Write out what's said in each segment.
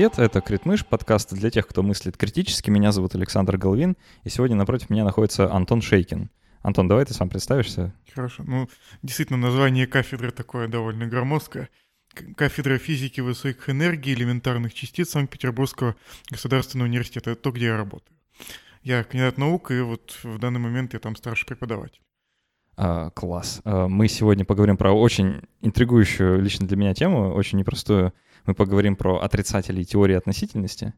привет, это Критмыш, подкаст для тех, кто мыслит критически. Меня зовут Александр Головин, и сегодня напротив меня находится Антон Шейкин. Антон, давай ты сам представишься. Хорошо. Ну, действительно, название кафедры такое довольно громоздкое. Кафедра физики высоких энергий элементарных частиц Санкт-Петербургского государственного университета. Это то, где я работаю. Я кандидат наук, и вот в данный момент я там старший преподаватель. А, класс. А, мы сегодня поговорим про очень интригующую лично для меня тему, очень непростую. Мы поговорим про отрицателей теории относительности.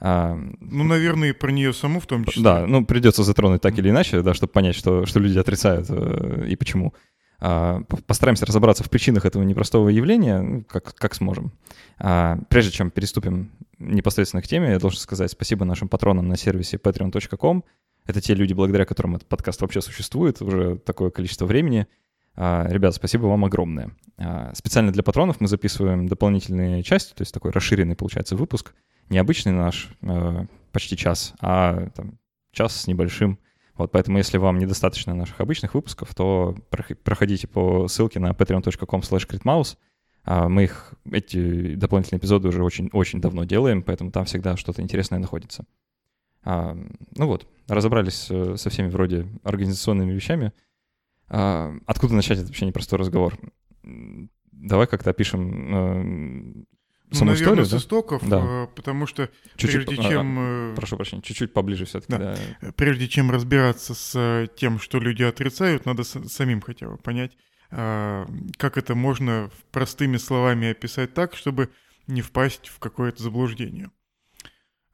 А, ну, наверное, и про нее саму в том числе. Да, ну, придется затронуть так или иначе, да, чтобы понять, что, что люди отрицают э, и почему. А, постараемся разобраться в причинах этого непростого явления, ну, как, как сможем. А, прежде чем переступим непосредственно к теме, я должен сказать спасибо нашим патронам на сервисе patreon.com. Это те люди, благодаря которым этот подкаст вообще существует уже такое количество времени. А, ребят, спасибо вам огромное. Специально для патронов мы записываем дополнительные части, то есть такой расширенный, получается, выпуск. Необычный наш, почти час, а там, час с небольшим вот поэтому, если вам недостаточно наших обычных выпусков, то проходите по ссылке на patreon.com slash а, Мы их, эти дополнительные эпизоды уже очень-очень давно делаем, поэтому там всегда что-то интересное находится. А, ну вот, разобрались э, со всеми вроде организационными вещами. А, откуда начать этот вообще непростой разговор? Давай как-то опишем э, саму ну, наверное, историю, с да? истоков, да. Э, потому что чуть-чуть, прежде чем... А, прошу прощения, чуть-чуть поближе все-таки. Да. Да. Прежде чем разбираться с тем, что люди отрицают, надо самим хотя бы понять, как это можно простыми словами описать так, чтобы не впасть в какое-то заблуждение.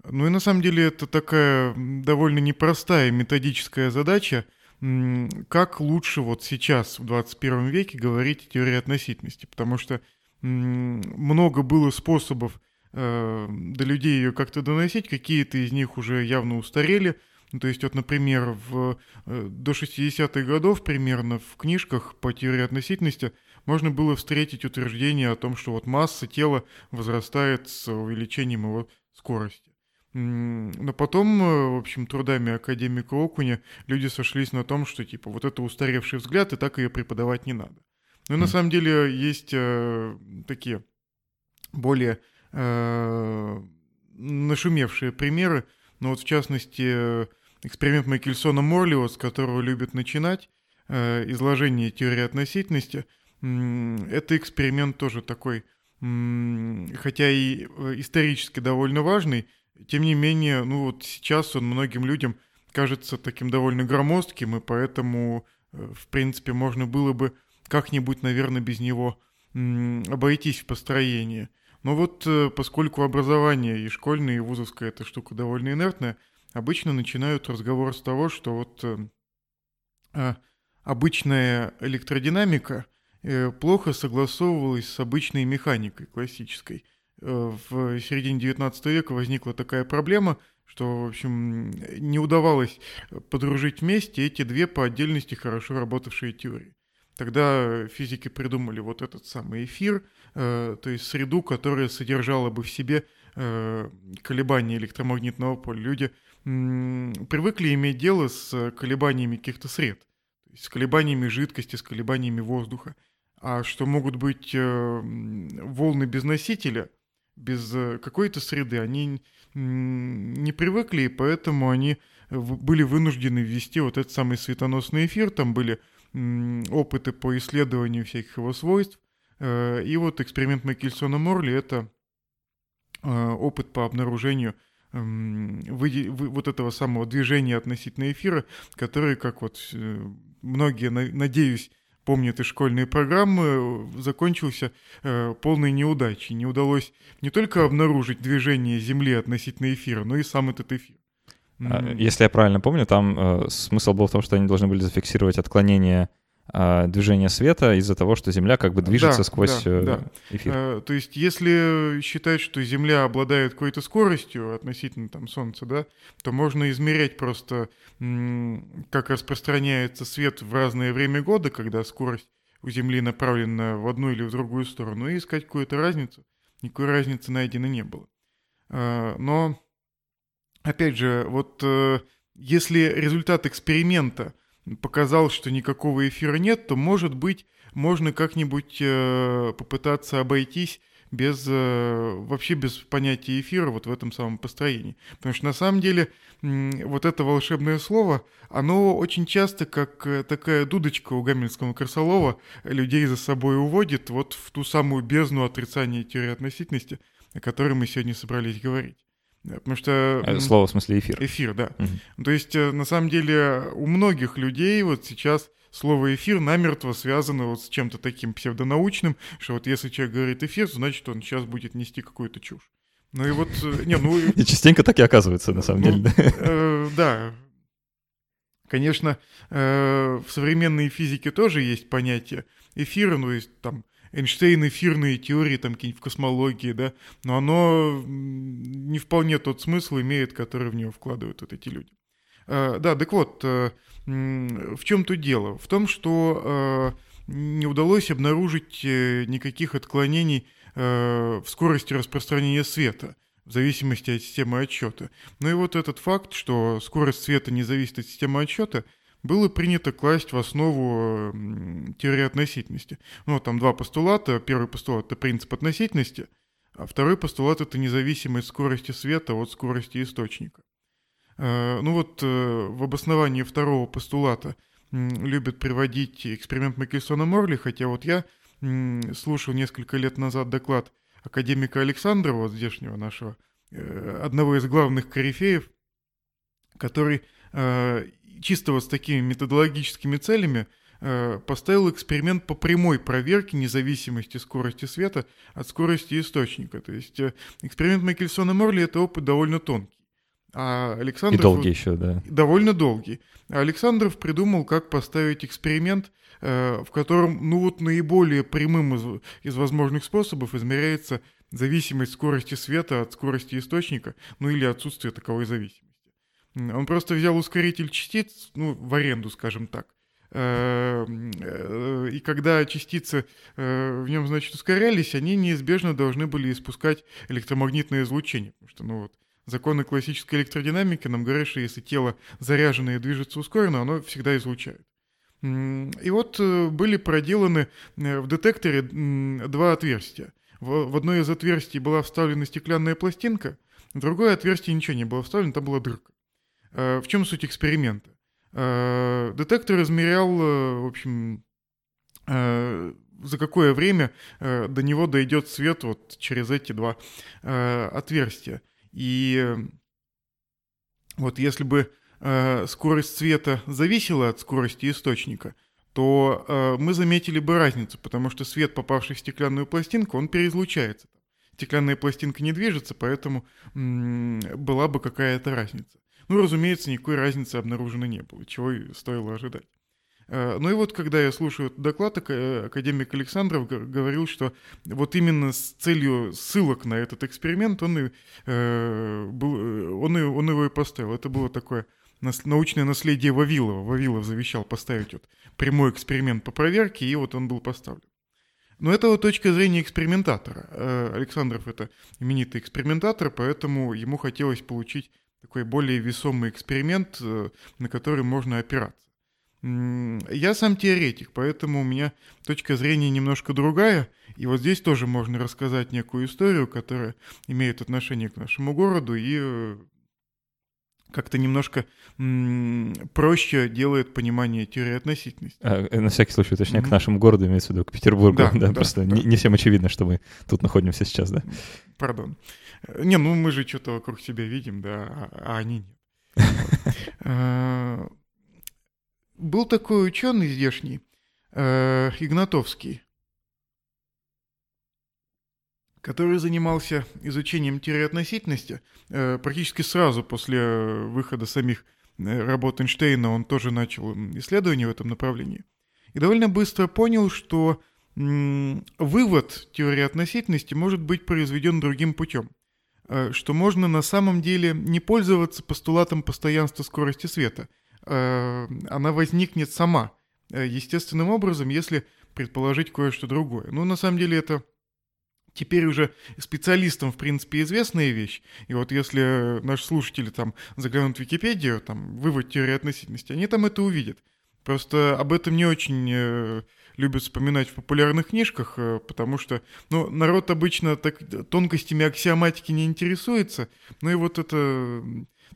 Ну и на самом деле это такая довольно непростая методическая задача, как лучше вот сейчас, в 21 веке, говорить о теории относительности, потому что много было способов э, до людей ее как-то доносить, какие-то из них уже явно устарели. Ну, то есть, вот, например, в, э, до 60-х годов примерно в книжках по теории относительности можно было встретить утверждение о том, что вот масса тела возрастает с увеличением его скорости. Но потом, э, в общем, трудами академика Окуня люди сошлись на том, что типа вот это устаревший взгляд, и так ее преподавать не надо. Ну, на самом деле, есть э, такие более э, нашумевшие примеры. Ну, вот, в частности, эксперимент Майкельсона Морлио, с которого любят начинать, э, изложение теории относительности. Это эксперимент тоже такой, хотя и э, исторически довольно важный, тем не менее, ну вот сейчас он многим людям кажется таким довольно громоздким, и поэтому, э, в принципе, можно было бы как-нибудь, наверное, без него обойтись в построении. Но вот э, поскольку образование и школьное, и вузовское эта штука довольно инертная, обычно начинают разговор с того, что вот э, а, обычная электродинамика плохо согласовывалась с обычной механикой классической. В середине 19 века возникла такая проблема, что, в общем, не удавалось подружить вместе эти две по отдельности хорошо работавшие теории. Тогда физики придумали вот этот самый эфир, э, то есть среду, которая содержала бы в себе э, колебания электромагнитного поля. Люди привыкли иметь дело с колебаниями каких-то сред, с колебаниями жидкости, с колебаниями воздуха. А что могут быть э, волны без носителя, без э, какой-то среды, они не привыкли, и поэтому они были вынуждены ввести вот этот самый светоносный эфир. Там были опыты по исследованию всяких его свойств. Э, и вот эксперимент Макельсона Морли — это э, опыт по обнаружению вот этого самого движения относительно эфира, который, как вот многие, надеюсь, помнят из школьной программы, закончился полной неудачей. Не удалось не только обнаружить движение Земли относительно эфира, но и сам этот эфир. Mm-hmm. Если я правильно помню, там э, смысл был в том, что они должны были зафиксировать отклонение э, движения света из-за того, что Земля как бы движется да, сквозь да, э, да. эфир. Э, то есть, если считать, что Земля обладает какой-то скоростью относительно там Солнца, да, то можно измерять просто, как распространяется свет в разное время года, когда скорость у Земли направлена в одну или в другую сторону, и искать какую-то разницу. Никакой разницы найдено не было. Э, но опять же, вот э, если результат эксперимента показал, что никакого эфира нет, то, может быть, можно как-нибудь э, попытаться обойтись без вообще без понятия эфира вот в этом самом построении. Потому что на самом деле вот это волшебное слово, оно очень часто, как такая дудочка у Гамельского Красолова, людей за собой уводит вот в ту самую бездну отрицания теории относительности, о которой мы сегодня собрались говорить. Потому что... Э, слово в смысле эфир. Эфир, да. Угу. То есть, э, на самом деле, у многих людей вот сейчас слово «эфир» намертво связано вот с чем-то таким псевдонаучным, что вот если человек говорит «эфир», значит, он сейчас будет нести какую-то чушь. Ну и вот... Э, не, ну... И частенько так и оказывается, на самом ну, деле. Э, да. Конечно, э, в современной физике тоже есть понятие эфира, ну, есть там Эйнштейн эфирные теории, там какие-нибудь в космологии, да, но оно не вполне тот смысл имеет, который в него вкладывают вот эти люди. Э, да, так вот, э, в чем тут дело? В том, что э, не удалось обнаружить никаких отклонений в скорости распространения света в зависимости от системы отсчета. Ну и вот этот факт, что скорость света не зависит от системы отсчета, было принято класть в основу теории относительности. Ну, там два постулата. Первый постулат — это принцип относительности, а второй постулат — это независимость скорости света от скорости источника. Э, ну вот э, в обосновании второго постулата любят приводить эксперимент Макельсона Морли, хотя вот я слушал несколько лет назад доклад академика Александрова, вот здешнего нашего, э, одного из главных корифеев, который чисто вот с такими методологическими целями э, поставил эксперимент по прямой проверке независимости скорости света от скорости источника. То есть э, эксперимент Майкельсона Морли — это опыт довольно тонкий. А Александров... И долгий еще, да. Довольно долгий. А Александров придумал, как поставить эксперимент, э, в котором, ну вот, наиболее прямым из, из возможных способов измеряется зависимость скорости света от скорости источника, ну или отсутствие таковой зависимости. Он просто взял ускоритель частиц, ну, в аренду, скажем так. Э, э, и когда частицы э, в нем, значит, ускорялись, они неизбежно должны были испускать электромагнитное излучение. Потому что, ну вот, законы классической электродинамики нам говорят, что если тело заряженное движется ускоренно, оно всегда излучает. И вот были проделаны в детекторе два отверстия. В одно из отверстий была вставлена стеклянная пластинка, в другое отверстие ничего не было вставлено, там была дырка. Э, в чем суть эксперимента? Э, детектор измерял, э, в общем, за какое время до него дойдет свет вот через эти два отверстия. И вот если бы скорость света зависела от скорости источника, то мы заметили бы разницу, потому что свет, попавший в стеклянную пластинку, он переизлучается. Стеклянная пластинка не движется, поэтому была бы какая-то разница. Ну, разумеется, никакой разницы обнаружено не было, чего и стоило ожидать. Э, ну и вот, когда я слушаю этот доклад, академик Александров говорил, что вот именно с целью ссылок на этот эксперимент он, и, э, был, э, он, и, он его и поставил. Это было такое научное наследие Вавилова. Вавилов завещал поставить вот прямой эксперимент по проверке, и вот он был поставлен. Но это вот точка зрения экспериментатора. Александров это именитый экспериментатор, поэтому ему хотелось получить такой более весомый эксперимент, э, на который можно опираться. Я сам теоретик, поэтому у меня точка зрения немножко другая. И вот здесь тоже можно рассказать некую историю, которая имеет отношение к нашему городу и э, как-то немножко проще делает понимание теории относительности. А, э, на всякий случай уточняю, mm-hmm. к нашему городу имеется в виду, к Петербургу. Да, да, да просто да. Не, не всем очевидно, что мы тут находимся сейчас, да? Пардон. Не, ну мы же что-то вокруг себя видим, да, а, а они нет. А, был такой ученый здешний, э, Игнатовский, который занимался изучением теории относительности. Э, практически сразу после выхода самих э, работ Эйнштейна он тоже начал исследования в этом направлении. И довольно быстро понял, что вывод теории относительности может быть произведен другим путем. Э, что можно на самом деле не пользоваться постулатом постоянства скорости света. Она возникнет сама, естественным образом, если предположить кое-что другое. Ну, на самом деле это теперь уже специалистам, в принципе, известная вещь. И вот если наши слушатели там заглянут в Википедию, там, вывод теории относительности, они там это увидят. Просто об этом не очень э, любят вспоминать в популярных книжках, э, потому что, ну, народ обычно так тонкостями аксиоматики не интересуется, ну и вот это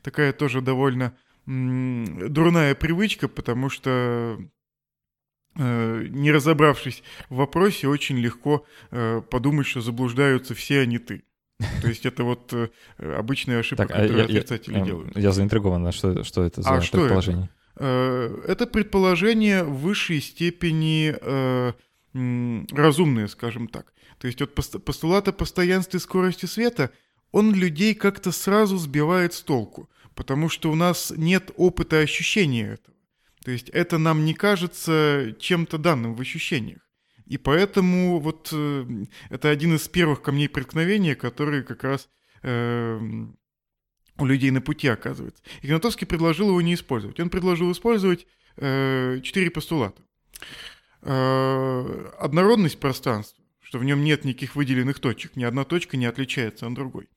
такая тоже довольно дурная привычка, потому что э, не разобравшись в вопросе, очень легко э, подумать, что заблуждаются все, а не ты. То есть это вот обычная ошибка, так, которую я, отрицатели я, делают. Я заинтригован, а что, что это за а предположение? Что это? Это предположение в высшей степени э, разумное, скажем так. То есть от постулата о постоянстве скорости света он людей как-то сразу сбивает с толку потому что у нас нет опыта ощущения этого. То есть это нам не кажется чем-то данным в ощущениях. И поэтому вот э, это один из первых камней преткновения, которые как раз э, у людей на пути оказывается. Игнатовский предложил его не использовать. Он предложил использовать э, четыре постулата. Э, однородность пространства, что в нем нет никаких выделенных точек, ни одна точка не отличается от другой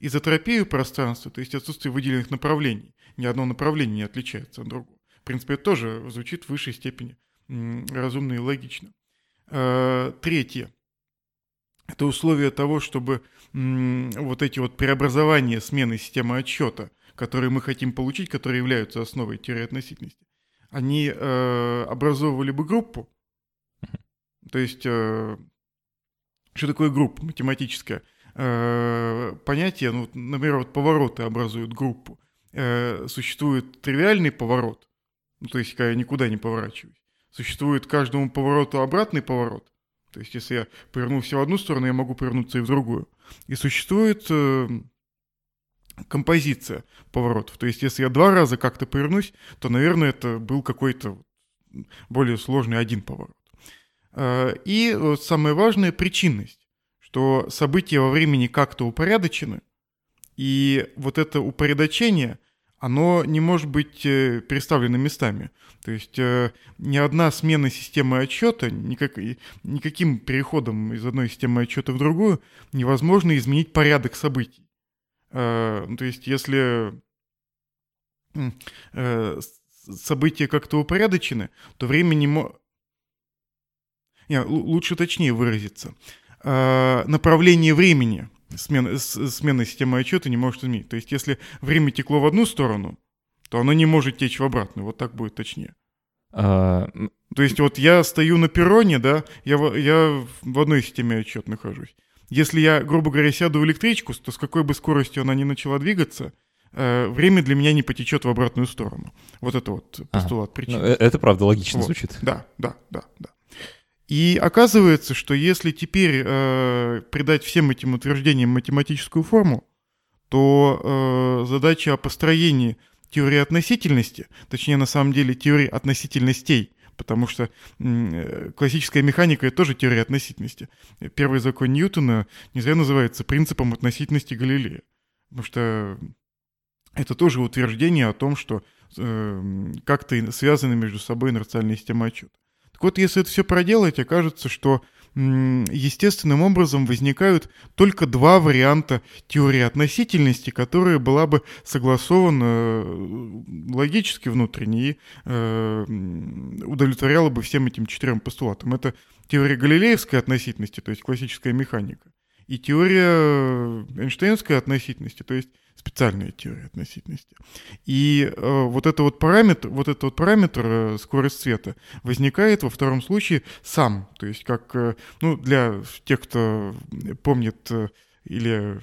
изотропию пространства, то есть отсутствие выделенных направлений. Ни одно направление не отличается от другого. В принципе, это тоже звучит в высшей степени разумно и логично. А, третье. Это условие того, чтобы вот эти вот преобразования смены системы отсчета, которые мы хотим получить, которые являются основой теории относительности, они э, образовывали бы группу. То есть, э, что такое группа математическая? э, понятие, ну, например, вот повороты образуют группу. Э, существует тривиальный поворот, ну, то есть когда я никуда не поворачиваюсь. Существует каждому повороту обратный поворот. То есть если я повернулся в одну сторону, я могу повернуться и в другую. И существует э, композиция поворотов. То есть если я два раза как-то повернусь, то, наверное, это был какой-то более сложный один поворот. Э, и вот самое важное — причинность что события во времени как-то упорядочены, и вот это упорядочение, оно не может быть э, переставлено местами. То есть э, ни одна смена системы отчета, никак, никаким переходом из одной системы отчета в другую невозможно изменить порядок событий. Э, то есть если события как-то упорядочены, то время не... Мо... Не, лучше точнее выразиться. Направление времени смен, смены системы отчета не может изменить. То есть если время текло в одну сторону, то оно не может течь в обратную. Вот так будет точнее. А... То есть вот я стою на перроне, да, я, я в одной системе отчет нахожусь. Если я, грубо говоря, сяду в электричку, то с какой бы скоростью она ни начала двигаться, э, время для меня не потечет в обратную сторону. Вот это вот постулат ага. причин. Ну, э, это правда логично вот. звучит. Да, да, да, да. И оказывается, что если теперь э, придать всем этим утверждениям математическую форму, то э, задача о построении теории относительности, точнее на самом деле теории относительностей, потому что э, классическая механика — это тоже теория относительности. Первый закон Ньютона не зря называется принципом относительности Галилея, потому что это тоже утверждение о том, что э, как-то связаны между собой инерциальные системы отчета. Так вот, если это все проделать, окажется, что естественным образом возникают только два варианта теории относительности, которая была бы согласована э, логически внутренне и э, удовлетворяла бы всем этим четырем постулатам. Это теория галилеевской относительности, то есть классическая механика, и теория Эйнштейнской относительности, то есть специальная теория относительности. И э, вот, это вот, параметр, вот этот вот параметр, э, скорость света, возникает во втором случае сам. То есть как, э, ну, для тех, кто помнит э, или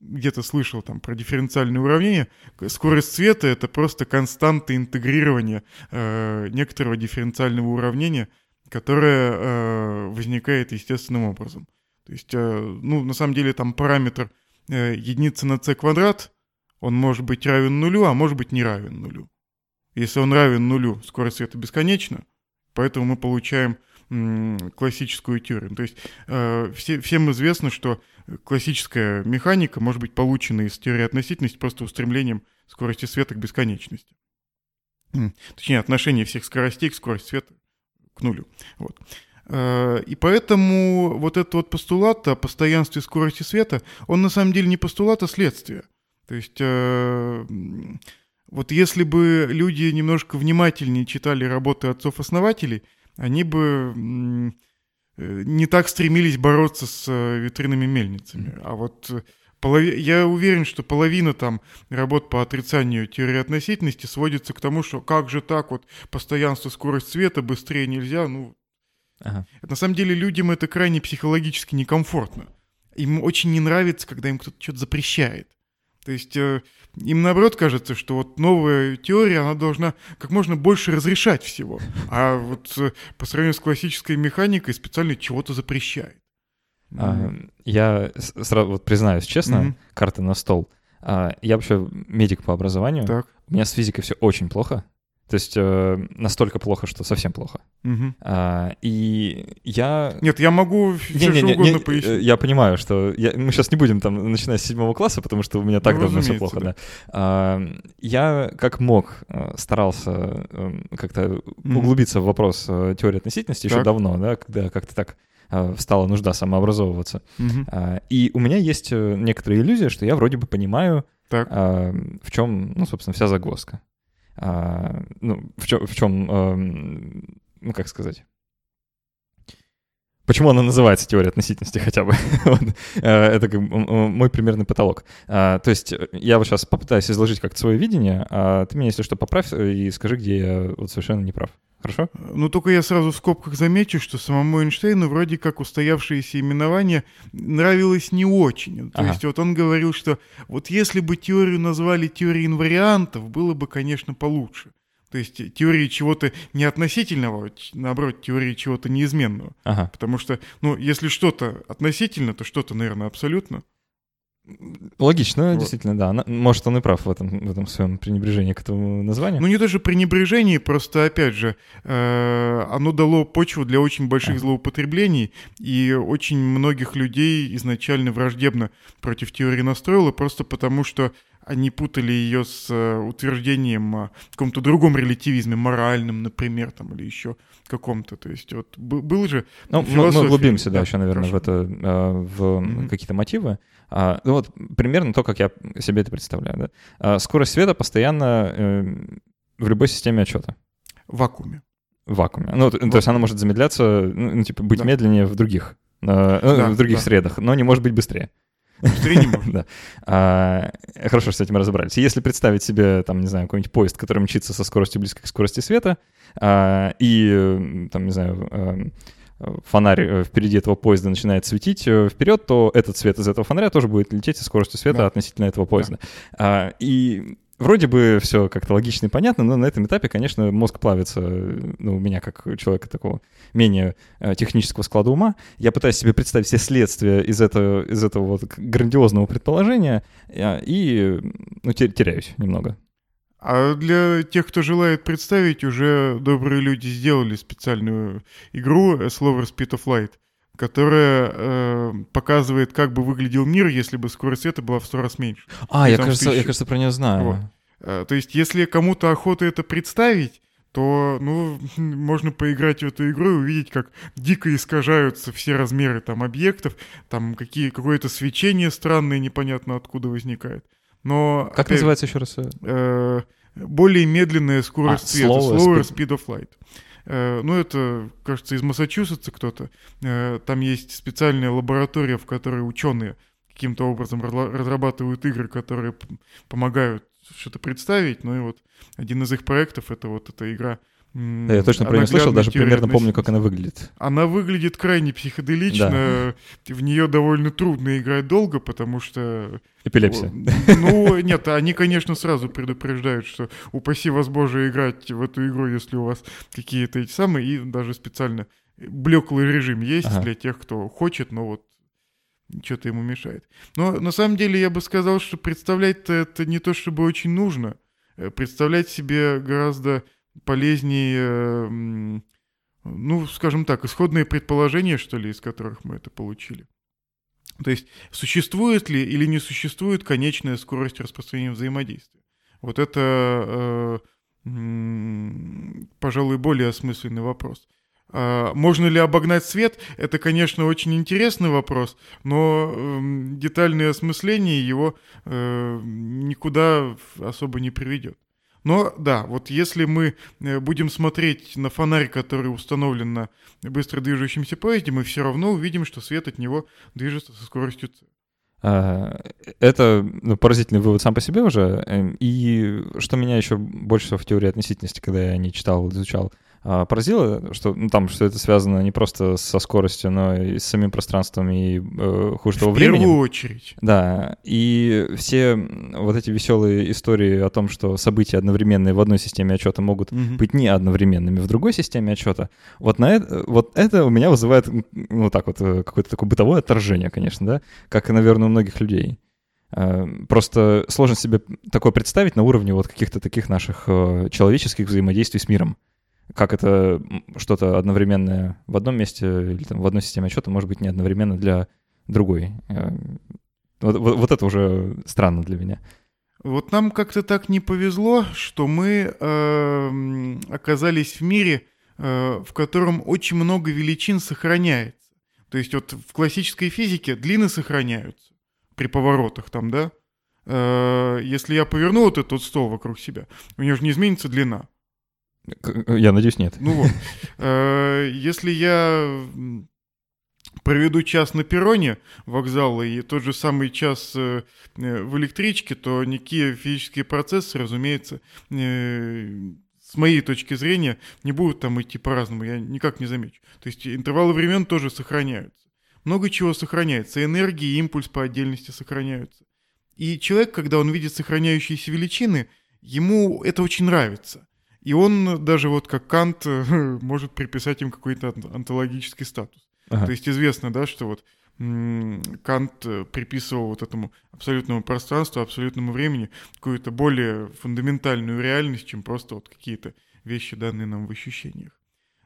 где-то слышал там про дифференциальные уравнения, скорость света — это просто константа интегрирования э, некоторого дифференциального уравнения, которое э, возникает естественным образом. То есть, э, ну, на самом деле там параметр Э, единица на c квадрат, он может быть равен нулю, а может быть не равен нулю. Если он равен нулю, скорость света бесконечна, поэтому мы получаем классическую теорию. То есть э, все, всем известно, что классическая механика может быть получена из теории относительности просто устремлением скорости света к бесконечности. Точнее, отношение всех скоростей к скорости света к нулю. Вот. Э, и поэтому вот этот вот постулат о постоянстве скорости света, он на самом деле не постулат, а следствие. То есть э, вот если бы люди немножко внимательнее читали работы отцов-основателей, они бы э, не так стремились бороться с ветряными мельницами. А вот я уверен, что половина там работ по отрицанию теории относительности сводится к тому, что как же так вот постоянство, скорость света, быстрее нельзя, ну... Ага. На самом деле людям это крайне психологически некомфортно. Им очень не нравится, когда им кто-то что-то запрещает. То есть э, им наоборот кажется, что вот новая теория, она должна как можно больше разрешать всего. А вот э, по сравнению с классической механикой специально чего-то запрещает. А, я сразу вот признаюсь честно, mm-hmm. карты на стол. А, я вообще медик по образованию. Так. У меня с физикой все очень плохо. То есть э, настолько плохо, что совсем плохо. Угу. А, и я... Нет, я могу все не, не, не, угодно не, пояснить. Я понимаю, что... Я, мы сейчас не будем там начинать с седьмого класса, потому что у меня так ну, давно все плохо, да. да. А, я как мог э, старался э, как-то угу. углубиться в вопрос э, теории относительности так. еще давно, да, когда как-то так стала нужда самообразовываться. Угу. А, и у меня есть некоторая иллюзия, что я вроде бы понимаю, так. А, в чем, ну, собственно, вся загвоздка а, ну, в чем, в чем э, ну, как сказать, Почему она называется теория относительности хотя бы? Э, это как мой примерный потолок. А, то есть я вот сейчас попытаюсь изложить как-то свое видение, а ты меня, если что, поправь и скажи, где я вот совершенно не прав. Хорошо? Ну, только я сразу в скобках замечу, что самому Эйнштейну вроде как устоявшееся именование нравилось не очень. То ага. есть вот он говорил, что вот если бы теорию назвали теорией инвариантов, было бы, конечно, получше. То есть теории чего-то неотносительного, наоборот, теории чего-то неизменного. Ага. Потому что, ну, если что-то относительно, то что-то, наверное, абсолютно. Логично, вот. действительно, да. Может, он и прав в этом, в этом своем пренебрежении к этому названию. Ну, не даже пренебрежение, просто, опять же, э, оно дало почву для очень больших а. злоупотреблений, и очень многих людей изначально враждебно против теории настроило, просто потому что они путали ее с э, утверждением о каком-то другом релятивизме, моральном, например, там, или еще каком-то. То есть вот был же... Ну, мы, мы углубимся, да, еще, наверное, Хорошо. в это, э, в mm-hmm. какие-то мотивы. А, ну вот примерно то, как я себе это представляю. Да? А, скорость света постоянно э, в любой системе отчета. В вакууме. В вакууме. Ну, то, то есть она может замедляться, ну, ну типа быть да. медленнее в других, э, да, в других да. средах, но не может быть быстрее. Быстрее не может. да. а, хорошо, что с этим разобрались. Если представить себе, там, не знаю, какой-нибудь поезд, который мчится со скоростью близкой к скорости света, а, и, там, не знаю, а, фонарь э, впереди этого поезда начинает светить э, вперед, то этот свет из этого фонаря тоже будет лететь со скоростью света да. относительно этого поезда. Да. А, и Вроде бы все как-то логично и понятно, но на этом этапе, конечно, мозг плавится, ну, у меня как человека такого менее э, технического склада ума. Я пытаюсь себе представить все следствия из этого, из этого вот грандиозного предположения э, и ну, теряюсь немного. А для тех, кто желает представить, уже добрые люди сделали специальную игру Slower Speed of Light, которая э, показывает, как бы выглядел мир, если бы скорость света была в сто раз меньше. А, я кажется, я кажется, про нее знаю. Вот. Э, то есть, если кому-то охота это представить, то, ну, можно поиграть в эту игру и увидеть, как дико искажаются все размеры там объектов, там какие, какое-то свечение странное, непонятно откуда возникает. Но... Как опять, называется еще раз? Э, более медленная скорость а, света, slower, slower speed. speed of light. Э, ну, это, кажется, из Массачусетса кто-то. Э, там есть специальная лаборатория, в которой ученые каким-то образом разрабатывают игры, которые помогают что-то представить. Ну и вот один из их проектов — это вот эта игра да, я точно про нее слышал, даже примерно помню, как она выглядит. Она выглядит крайне психоделично. Да. В нее довольно трудно играть долго, потому что... Эпилепсия. Ну, нет, они, конечно, сразу предупреждают, что упаси вас Боже играть в эту игру, если у вас какие-то эти самые, и даже специально блеклый режим есть ага. для тех, кто хочет, но вот что-то ему мешает. Но на самом деле я бы сказал, что представлять-то это не то чтобы очень нужно. Э, представлять себе гораздо полезнее, ну, скажем так, исходные предположения, что ли, из которых мы это получили. То есть, существует ли или не существует конечная скорость распространения взаимодействия? Вот это, э, пожалуй, более осмысленный вопрос. А можно ли обогнать свет? Это, конечно, очень интересный вопрос, но э, детальное осмысление его э, никуда особо не приведет. Но да, вот если мы э, будем смотреть на фонарь, который установлен на быстро движущемся поезде, мы все равно увидим, что свет от него движется со скоростью c. А, это ну, поразительный вывод сам по себе уже. Эм, и что меня еще больше всего в теории относительности, когда я не читал, изучал, поразило, что ну, там, что это связано не просто со скоростью, но и с самим пространством и э, хуже того временем. В первую очередь. Да, и все вот эти веселые истории о том, что события одновременные в одной системе отчета могут угу. быть не одновременными в другой системе отчета, вот, на это, вот это у меня вызывает, ну так вот, э, какое-то такое бытовое отторжение, конечно, да, как, наверное, у многих людей. Э, просто сложно себе такое представить на уровне вот каких-то таких наших э, человеческих взаимодействий с миром как это что-то одновременное в одном месте или там, в одной системе отчета может быть не одновременно для другой. Э, вот, вот, вот это уже странно для меня. Вот нам как-то так не повезло, что мы э, оказались в мире, э, в котором очень много величин сохраняется. То есть вот в классической физике длины сохраняются при поворотах там, да? Э, если я поверну вот этот стол вокруг себя, у него же не изменится длина. Я надеюсь, нет. Ну вот. Э, если я проведу час на перроне вокзала и тот же самый час э, в электричке, то никакие физические процессы, разумеется, э, с моей точки зрения, не будут там идти по-разному, я никак не замечу. То есть интервалы времен тоже сохраняются. Много чего сохраняется. Энергия и импульс по отдельности сохраняются. И человек, когда он видит сохраняющиеся величины, ему это очень нравится. И он даже вот как Кант может приписать им какой-то онтологический статус. Ага. То есть известно, да, что вот Кант э, приписывал вот этому абсолютному пространству, абсолютному времени какую-то более фундаментальную реальность, чем просто вот какие-то вещи, данные нам в ощущениях.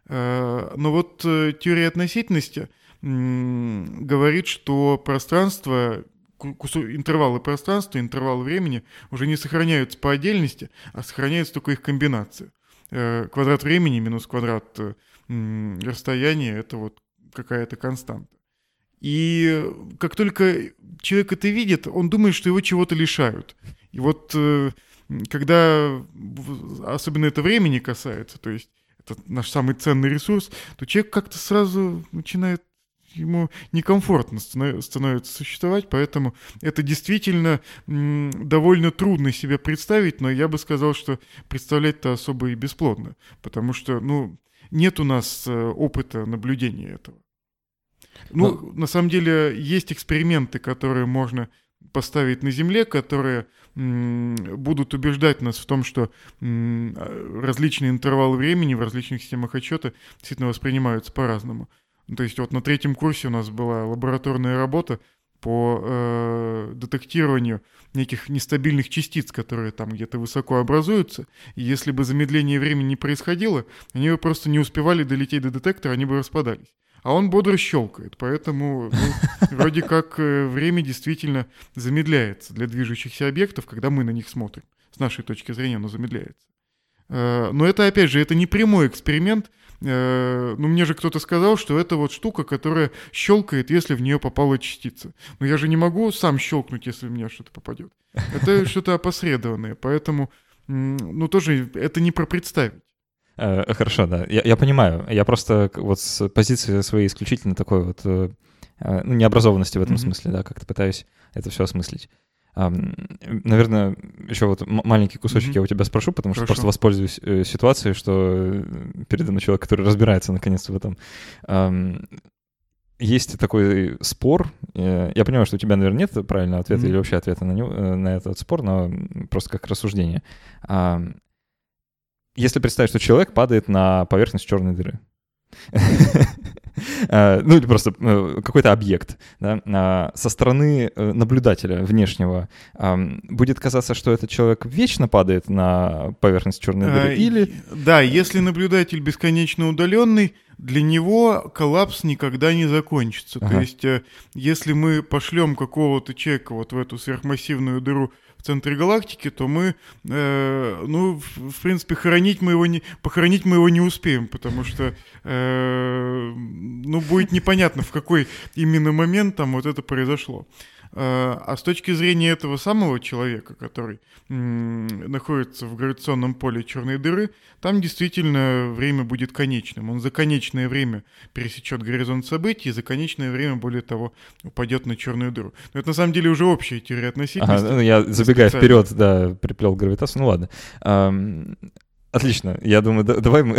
Э, но вот э, теория относительности говорит, что пространство интервалы пространства, интервалы времени уже не сохраняются по отдельности, а сохраняются только их комбинация. Э, квадрат времени минус квадрат э, расстояния — это вот какая-то константа. И как только человек это видит, он думает, что его чего-то лишают. И вот э, когда особенно это времени касается, то есть это наш самый ценный ресурс, то человек как-то сразу начинает ему некомфортно становится существовать, поэтому это действительно довольно трудно себе представить, но я бы сказал, что представлять-то особо и бесплодно, потому что, ну, нет у нас э, опыта наблюдения этого. Ну, но... на самом деле, есть эксперименты, которые можно поставить на Земле, которые будут убеждать нас в том, что различные интервалы времени в различных системах отчета действительно воспринимаются по-разному. Ну, то есть вот на третьем курсе у нас была лабораторная работа по э, детектированию неких нестабильных частиц, которые там где-то высоко образуются. И если бы замедление времени не происходило, они бы просто не успевали долететь до детектора, они бы распадались. А он бодро щелкает, поэтому ну, вроде как э, время действительно замедляется для движущихся объектов, когда мы на них смотрим. С нашей точки зрения оно замедляется. Э, но это, опять же, это не прямой эксперимент, Э, ну, мне же кто-то сказал, что это вот штука, которая щелкает, если в нее попала частица. Но я же не могу сам щелкнуть, если в меня что-то попадет. Это что-то опосредованное, поэтому, ну, тоже это не про представить. Э, хорошо, да. Я, я понимаю. Я просто вот с позиции своей исключительно такой вот э, ну, необразованности в этом mm-hmm. смысле, да, как-то пытаюсь это все осмыслить. Наверное, еще вот маленький кусочек mm-hmm. я у тебя спрошу, потому Хорошо. что просто воспользуюсь э, ситуацией, что э, передо мной человек, который разбирается наконец-то в этом. Есть такой спор. Э, я понимаю, что у тебя, наверное, нет правильного ответа mm-hmm. или вообще ответа на, него, на этот спор, но просто как рассуждение. Если представить, что человек падает на поверхность черной дыры, ну или просто э, какой-то объект, да, а, со стороны э, наблюдателя внешнего будет казаться, что этот человек вечно падает на поверхность черной дыры, или... Да, если наблюдатель бесконечно удаленный, для него коллапс никогда не закончится. Ага. То есть, если мы пошлем какого-то человека вот в эту сверхмассивную дыру в центре галактики, то мы, э, ну, в, в принципе, хоронить мы его не, похоронить мы его не успеем, потому что, э, ну, будет непонятно, в какой именно момент там вот это произошло. А, а с точки зрения этого самого человека, который находится в гравитационном поле черной дыры, там действительно время будет конечным. Он за конечное время пересечет горизонт событий, и за конечное время, более того, упадет на черную дыру. Но это на самом деле уже общая теория относительности. Ага, ну, я забегая вперед, да, приплел гравитацию. Ну ладно. Отлично. Я думаю, да, давай мы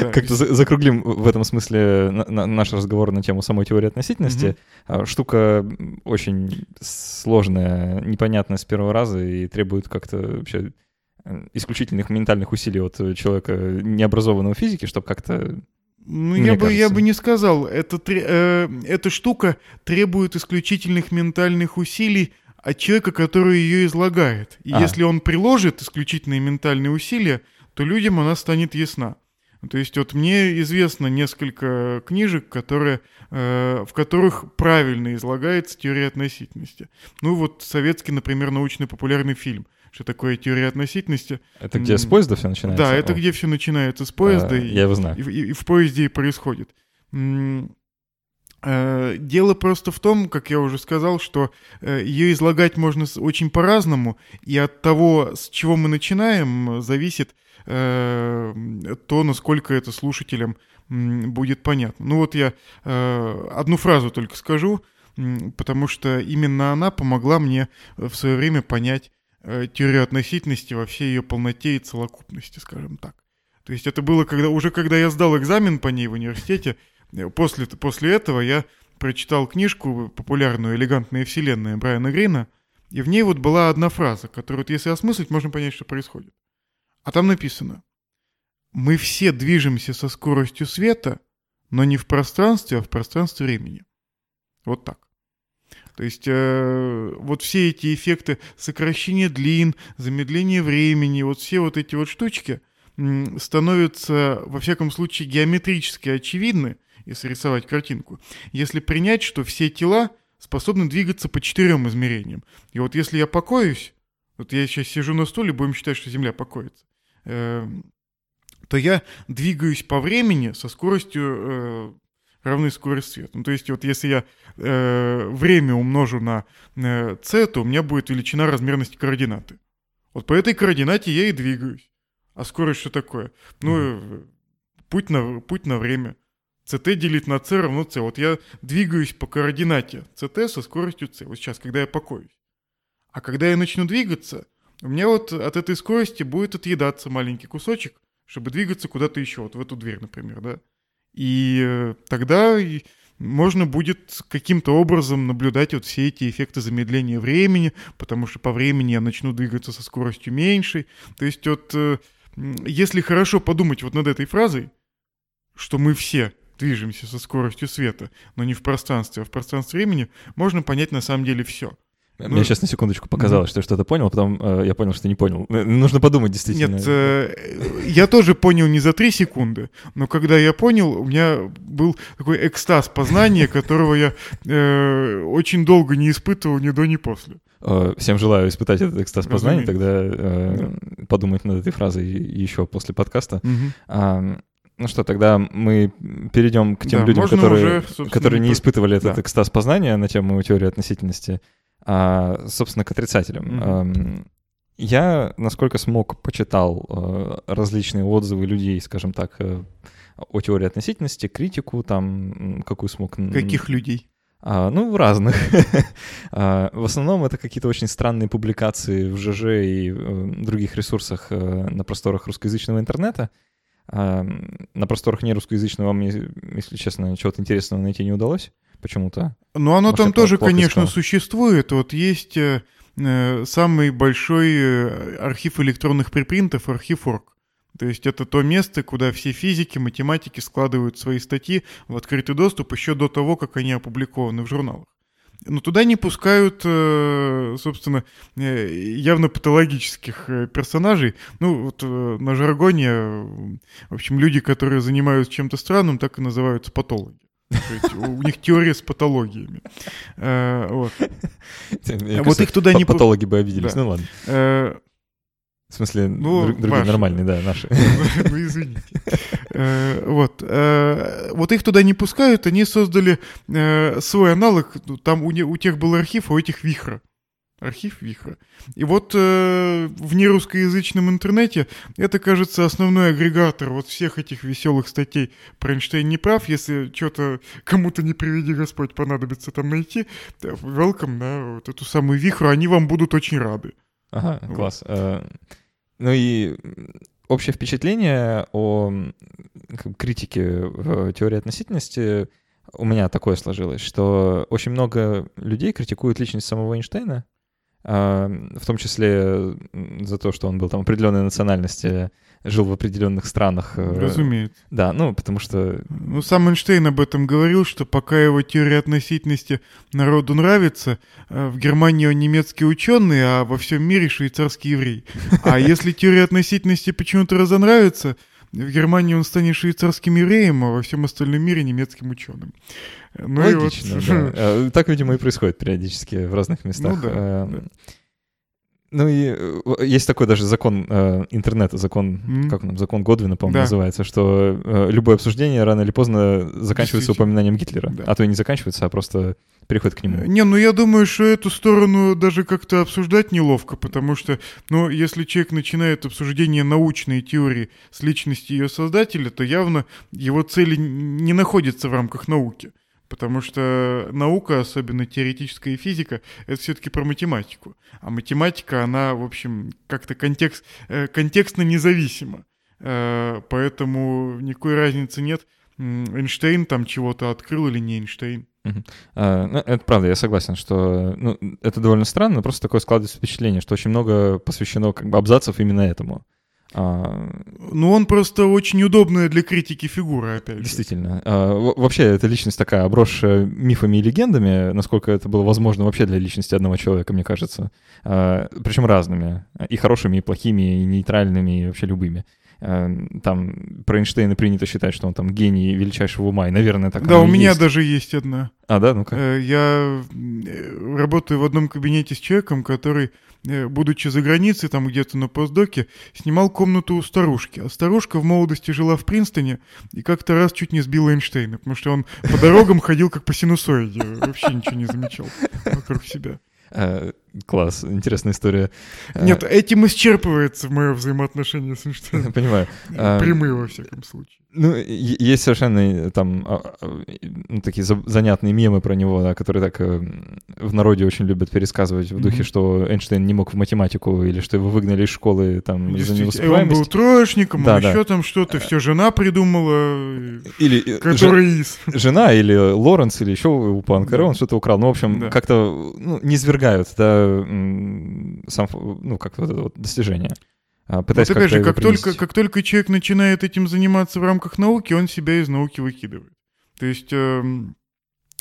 да, как-то закруглим в этом смысле на, на наш разговор на тему самой теории относительности. Угу. Штука очень сложная, непонятная с первого раза и требует как-то вообще э, исключительных ментальных усилий от человека, необразованного физики, чтобы как-то ну, я бы, я бы не сказал. Это, э, эта штука требует исключительных ментальных усилий от человека, который ее излагает. И а. если он приложит исключительные ментальные усилия, то людям она станет ясна. То есть вот мне известно несколько книжек, которые, э, в которых правильно излагается теория относительности. Ну вот советский, например, научно-популярный фильм. Что такое теория относительности? Это где с поезда все начинается? Да, это О. где все начинается с поезда. А, и, я его знаю. И, и, и в поезде и происходит. Э, дело просто в том, как я уже сказал, что э, ее излагать можно очень по-разному, и от того, с чего мы начинаем, зависит Э, то, насколько это слушателям будет понятно. Ну вот я одну фразу только скажу, потому что именно она помогла мне в свое время понять теорию относительности во всей ее полноте и целокупности, скажем так. То есть это было когда, уже когда я сдал экзамен по ней в университете, после, после этого я прочитал книжку популярную «Элегантная вселенная» Брайана Грина, и в ней вот была одна фраза, которую, вот если осмыслить, можно понять, что происходит. А там написано, мы все движемся со скоростью света, но не в пространстве, а в пространстве времени. Вот так. То есть э, вот все эти эффекты сокращения длин, замедления времени, вот все вот эти вот штучки становятся, во всяком случае, геометрически очевидны, если рисовать картинку, если принять, что все тела способны двигаться по четырем измерениям. И вот если я покоюсь, вот я сейчас сижу на стуле, будем считать, что Земля покоится. Эм, то я двигаюсь по времени со скоростью э, равной скорости света. Ну, то есть вот если я э, время умножу на э, c, то у меня будет величина размерности координаты. Вот по этой координате я и двигаюсь. А скорость что такое? Ну, mm-hmm. путь, на, путь на время. Ct делить на c равно c. Вот я двигаюсь по координате ct со скоростью c. Вот сейчас, когда я покоюсь. А когда я начну двигаться, у меня вот от этой скорости будет отъедаться маленький кусочек, чтобы двигаться куда-то еще, вот в эту дверь, например, да. И э, тогда можно будет каким-то образом наблюдать вот все эти эффекты замедления времени, потому что по времени я начну двигаться со скоростью меньшей. То есть вот э, если хорошо подумать вот над этой фразой, что мы все движемся со скоростью света, но не в пространстве, а в пространстве времени, можно понять на самом деле все. Ну, Мне сейчас на секундочку показалось, что я что-то понял, потом э, я понял, что не понял. Э, нужно подумать, действительно. Нет, э, я тоже понял не за три секунды, но когда я понял, у меня был такой экстаз познания, которого я э, очень долго не испытывал ни до, ни после. Э, всем желаю испытать этот экстаз познания, тогда э, да. подумать над этой фразой еще после подкаста. Угу. А, ну что, тогда мы перейдем к тем да, людям, которые, уже, которые не испытывали этот да. экстаз познания на тему теории относительности а, собственно, к отрицателям. Mm-hmm. Я, насколько смог, почитал э, различные отзывы людей, скажем так, э, о теории относительности, критику там, какую смог... Каких людей? А, ну, разных. а, в основном это какие-то очень странные публикации в ЖЖ и э, других ресурсах э, на просторах русскоязычного интернета. На просторах нерусскоязычного мне, если честно, чего-то интересного найти не удалось почему-то. Ну, оно Может, там тоже, конечно, существует. Вот есть э, э, самый большой э, архив электронных припринтов, архив Орг. То есть это то место, куда все физики, математики складывают свои статьи в открытый доступ еще до того, как они опубликованы в журналах. Но туда не пускают, э, собственно, явно патологических персонажей. Ну, вот на жаргоне, в общем, люди, которые занимаются чем-то странным, так и называются патологи у них теория с патологиями. Э, вот. Их туда не... Патологи бы обиделись, ну ладно. Э, в смысле, ну, другие ваши. нормальные, да, наши. Ну, извините. Э, вот. Э, вот их туда не пускают, они создали э, свой аналог, ну, там у, тех был архив, а у этих вихра. Архив Вихра. И вот э, в нерусскоязычном интернете это, кажется, основной агрегатор вот всех этих веселых статей про Эйнштейн не прав. Если что-то кому-то не приведи Господь понадобится там найти, welcome на вот эту самую Вихру, они вам будут очень рады. Ага, вот. класс. Ну и общее впечатление о критике теории относительности у меня такое сложилось, что очень много людей критикуют личность самого Эйнштейна, а, в том числе за то, что он был там определенной национальности, жил в определенных странах. Э, Разумеется. Да, ну, потому что... Ну, сам Эйнштейн об этом говорил, что пока его теория относительности народу нравится, э, в Германии он немецкий ученый, а во всем мире швейцарский еврей. А если теория относительности почему-то разонравится, в Германии он станет швейцарским евреем, а во всем остальном мире немецким ученым. Ну Логично, вот... да. Э, так, видимо, и происходит периодически в разных местах. Ну, да, да. Ну и э, есть такой даже закон э, интернета, закон, mm. как он, закон Годвина, по-моему, да. называется, что э, любое обсуждение рано или поздно заканчивается упоминанием Гитлера. Да. А то и не заканчивается, а просто переходит к нему. Не, ну я думаю, что эту сторону даже как-то обсуждать неловко, потому что, ну, если человек начинает обсуждение научной теории с личности ее создателя, то явно его цели не находятся в рамках науки. Потому что наука, особенно теоретическая физика, это все-таки про математику. А математика, она, в общем, как-то контекст, э, контекстно независима. Э, поэтому никакой разницы нет, Эйнштейн там чего-то открыл или не Эйнштейн. Uh, ну, это правда, я согласен, что ну, это довольно странно, просто такое складывается впечатление, что очень много посвящено как бы абзацев именно этому. А... Ну, он просто очень удобная для критики фигура, опять же. Действительно. А, вообще, эта личность такая, обросшая мифами и легендами, насколько это было возможно вообще для личности одного человека, мне кажется. А, причем разными. И хорошими, и плохими, и нейтральными, и вообще любыми. А, там про Эйнштейна принято считать, что он там гений величайшего ума, и, наверное, так Да, у меня есть. даже есть одна. А, да? Ну-ка. Э, я э, работаю в одном кабинете с человеком, который Э, будучи за границей, там где-то на постдоке, снимал комнату у старушки. А старушка в молодости жила в Принстоне и как-то раз чуть не сбила Эйнштейна, потому что он по дорогам ходил как по синусоиде, вообще ничего не замечал вокруг себя. Э, класс, интересная история. Нет, этим исчерпывается мое взаимоотношение с Эйнштейном. Понимаю. Прямые, во всяком случае. Ну, есть совершенно э, там а, а, ну, такие занятные мемы про него, да, которые так э, в народе очень любят пересказывать в духе, mm-hmm. что Эйнштейн не мог в математику или что его выгнали из школы там из-за невосприимости. Он был троечником, да, да. еще там что-то, все жена придумала, или, который из. Жена или Лоренс, или еще у Панкера, да. он что-то украл. Ну, в общем, да. как-то ну, не свергают, да, сам, ну, как вот это вот достижение. А, пытаясь вот опять же, как только, как только человек начинает этим заниматься в рамках науки, он себя из науки выкидывает. То есть э,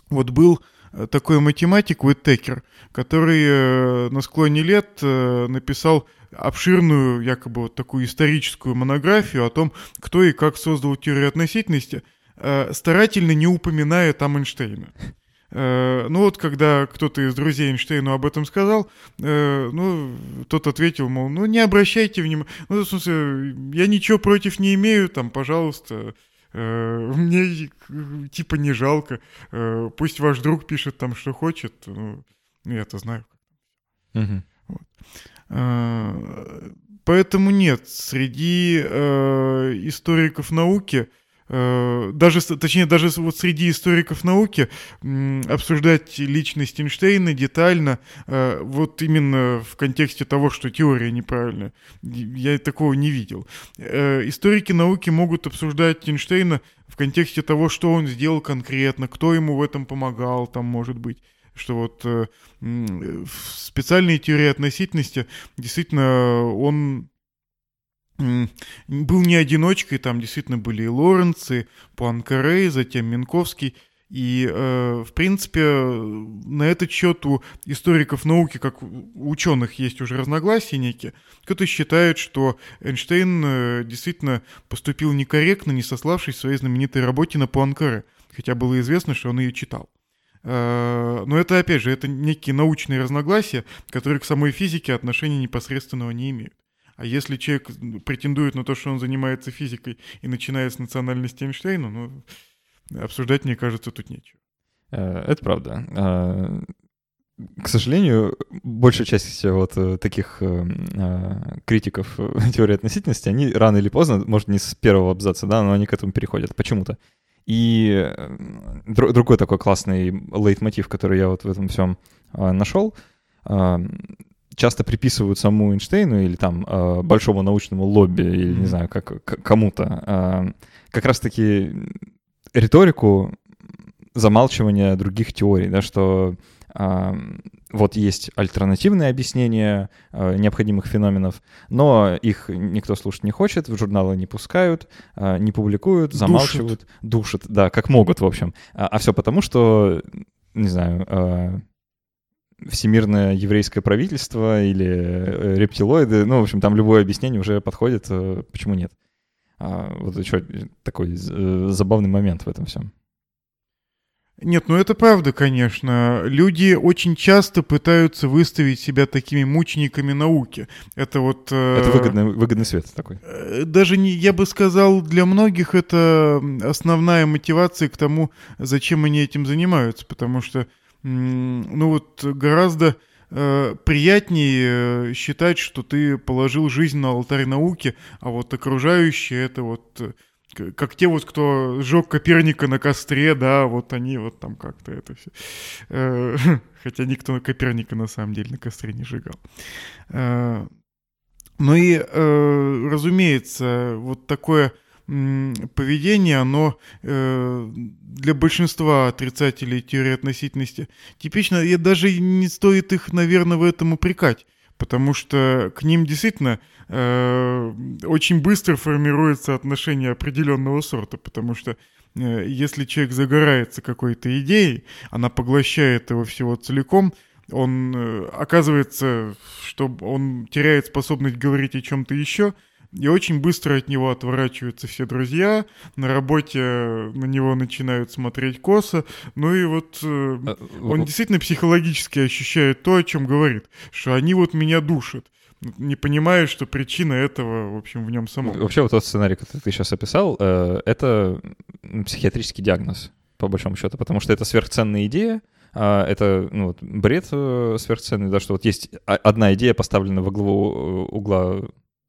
вот был э, такой математик Уиттекер, который э, на склоне лет э, написал обширную, якобы вот такую историческую монографию о том, кто и как создал теорию относительности, старательно не упоминая там Эйнштейна. Э, ну вот, когда кто-то из друзей Эйнштейну об этом сказал, э, ну, тот ответил, мол, ну не обращайте внимания, ну, в смысле, я ничего против не имею, там, пожалуйста, э, мне типа не жалко, пусть ваш друг пишет там, что хочет, ну, я-то знаю. Угу. Вот. Поэтому нет, среди историков науки даже, точнее, даже вот среди историков науки обсуждать личность Эйнштейна детально, э, вот именно в контексте того, что теория неправильная, я такого не видел. Э, историки науки могут обсуждать Эйнштейна в контексте того, что он сделал конкретно, кто ему в этом помогал, там, может быть что вот в специальной теории относительности действительно он был не одиночкой, там действительно были и Лоренцы, Пуанкаре, затем Минковский. И, э, в принципе, на этот счет у историков науки, как у ученых, есть уже разногласия некие. Кто-то считает, что Эйнштейн э, действительно поступил некорректно, не сославшись в своей знаменитой работе на Пуанкаре, хотя было известно, что он ее читал. Э, но это, опять же, это некие научные разногласия, которые к самой физике отношения непосредственного не имеют. А если человек претендует на то, что он занимается физикой и начинает с национальности Эйнштейна, ну, обсуждать, мне кажется, тут нечего. Э, это правда. А, к сожалению, большая часть вот э, таких э, критиков теории относительности, они рано или поздно, может, не с первого абзаца, да, но они к этому переходят почему-то. И другой такой классный лейтмотив, который я вот в этом всем нашел, часто приписывают саму Эйнштейну или там э, большому научному лобби, или не знаю, как, кому-то, э, как раз-таки риторику замалчивания других теорий, да, что э, вот есть альтернативные объяснения э, необходимых феноменов, но их никто слушать не хочет, в журналы не пускают, э, не публикуют, замалчивают, душат. душат, да, как могут, в общем. А, а все потому, что, не знаю, э, всемирное еврейское правительство или э, рептилоиды, ну, в общем, там любое объяснение уже подходит, э, почему нет. А, вот еще такой э, забавный момент в этом всем. Нет, ну это правда, конечно. Люди очень часто пытаются выставить себя такими мучениками науки. Это вот... Это выгодный, выгодный свет такой. Даже не, я бы сказал, для многих это основная мотивация к тому, зачем они этим занимаются. Потому что ну вот гораздо э, приятнее э, считать, что ты положил жизнь на алтарь науки, а вот окружающие это вот э, как те вот, кто сжег Коперника на костре, да, вот они вот там как-то это все. Хотя никто Коперника на самом деле на костре не сжигал. Ну и, разумеется, вот такое поведение, оно э, для большинства отрицателей теории относительности типично, и даже не стоит их, наверное, в этом упрекать, потому что к ним действительно э, очень быстро формируется отношение определенного сорта, потому что э, если человек загорается какой-то идеей, она поглощает его всего целиком, он э, оказывается, что он теряет способность говорить о чем-то еще, и очень быстро от него отворачиваются все друзья, на работе на него начинают смотреть косо, ну и вот э, а, он действительно психологически ощущает то, о чем говорит, что они вот меня душат. Не понимая, что причина этого, в общем, в нем самом. Вообще вот тот сценарий, который ты сейчас описал, э, это психиатрический диагноз, по большому счету, потому что это сверхценная идея, а, это ну, вот, бред э, сверхценный, да, что вот есть одна идея, поставлена во главу угла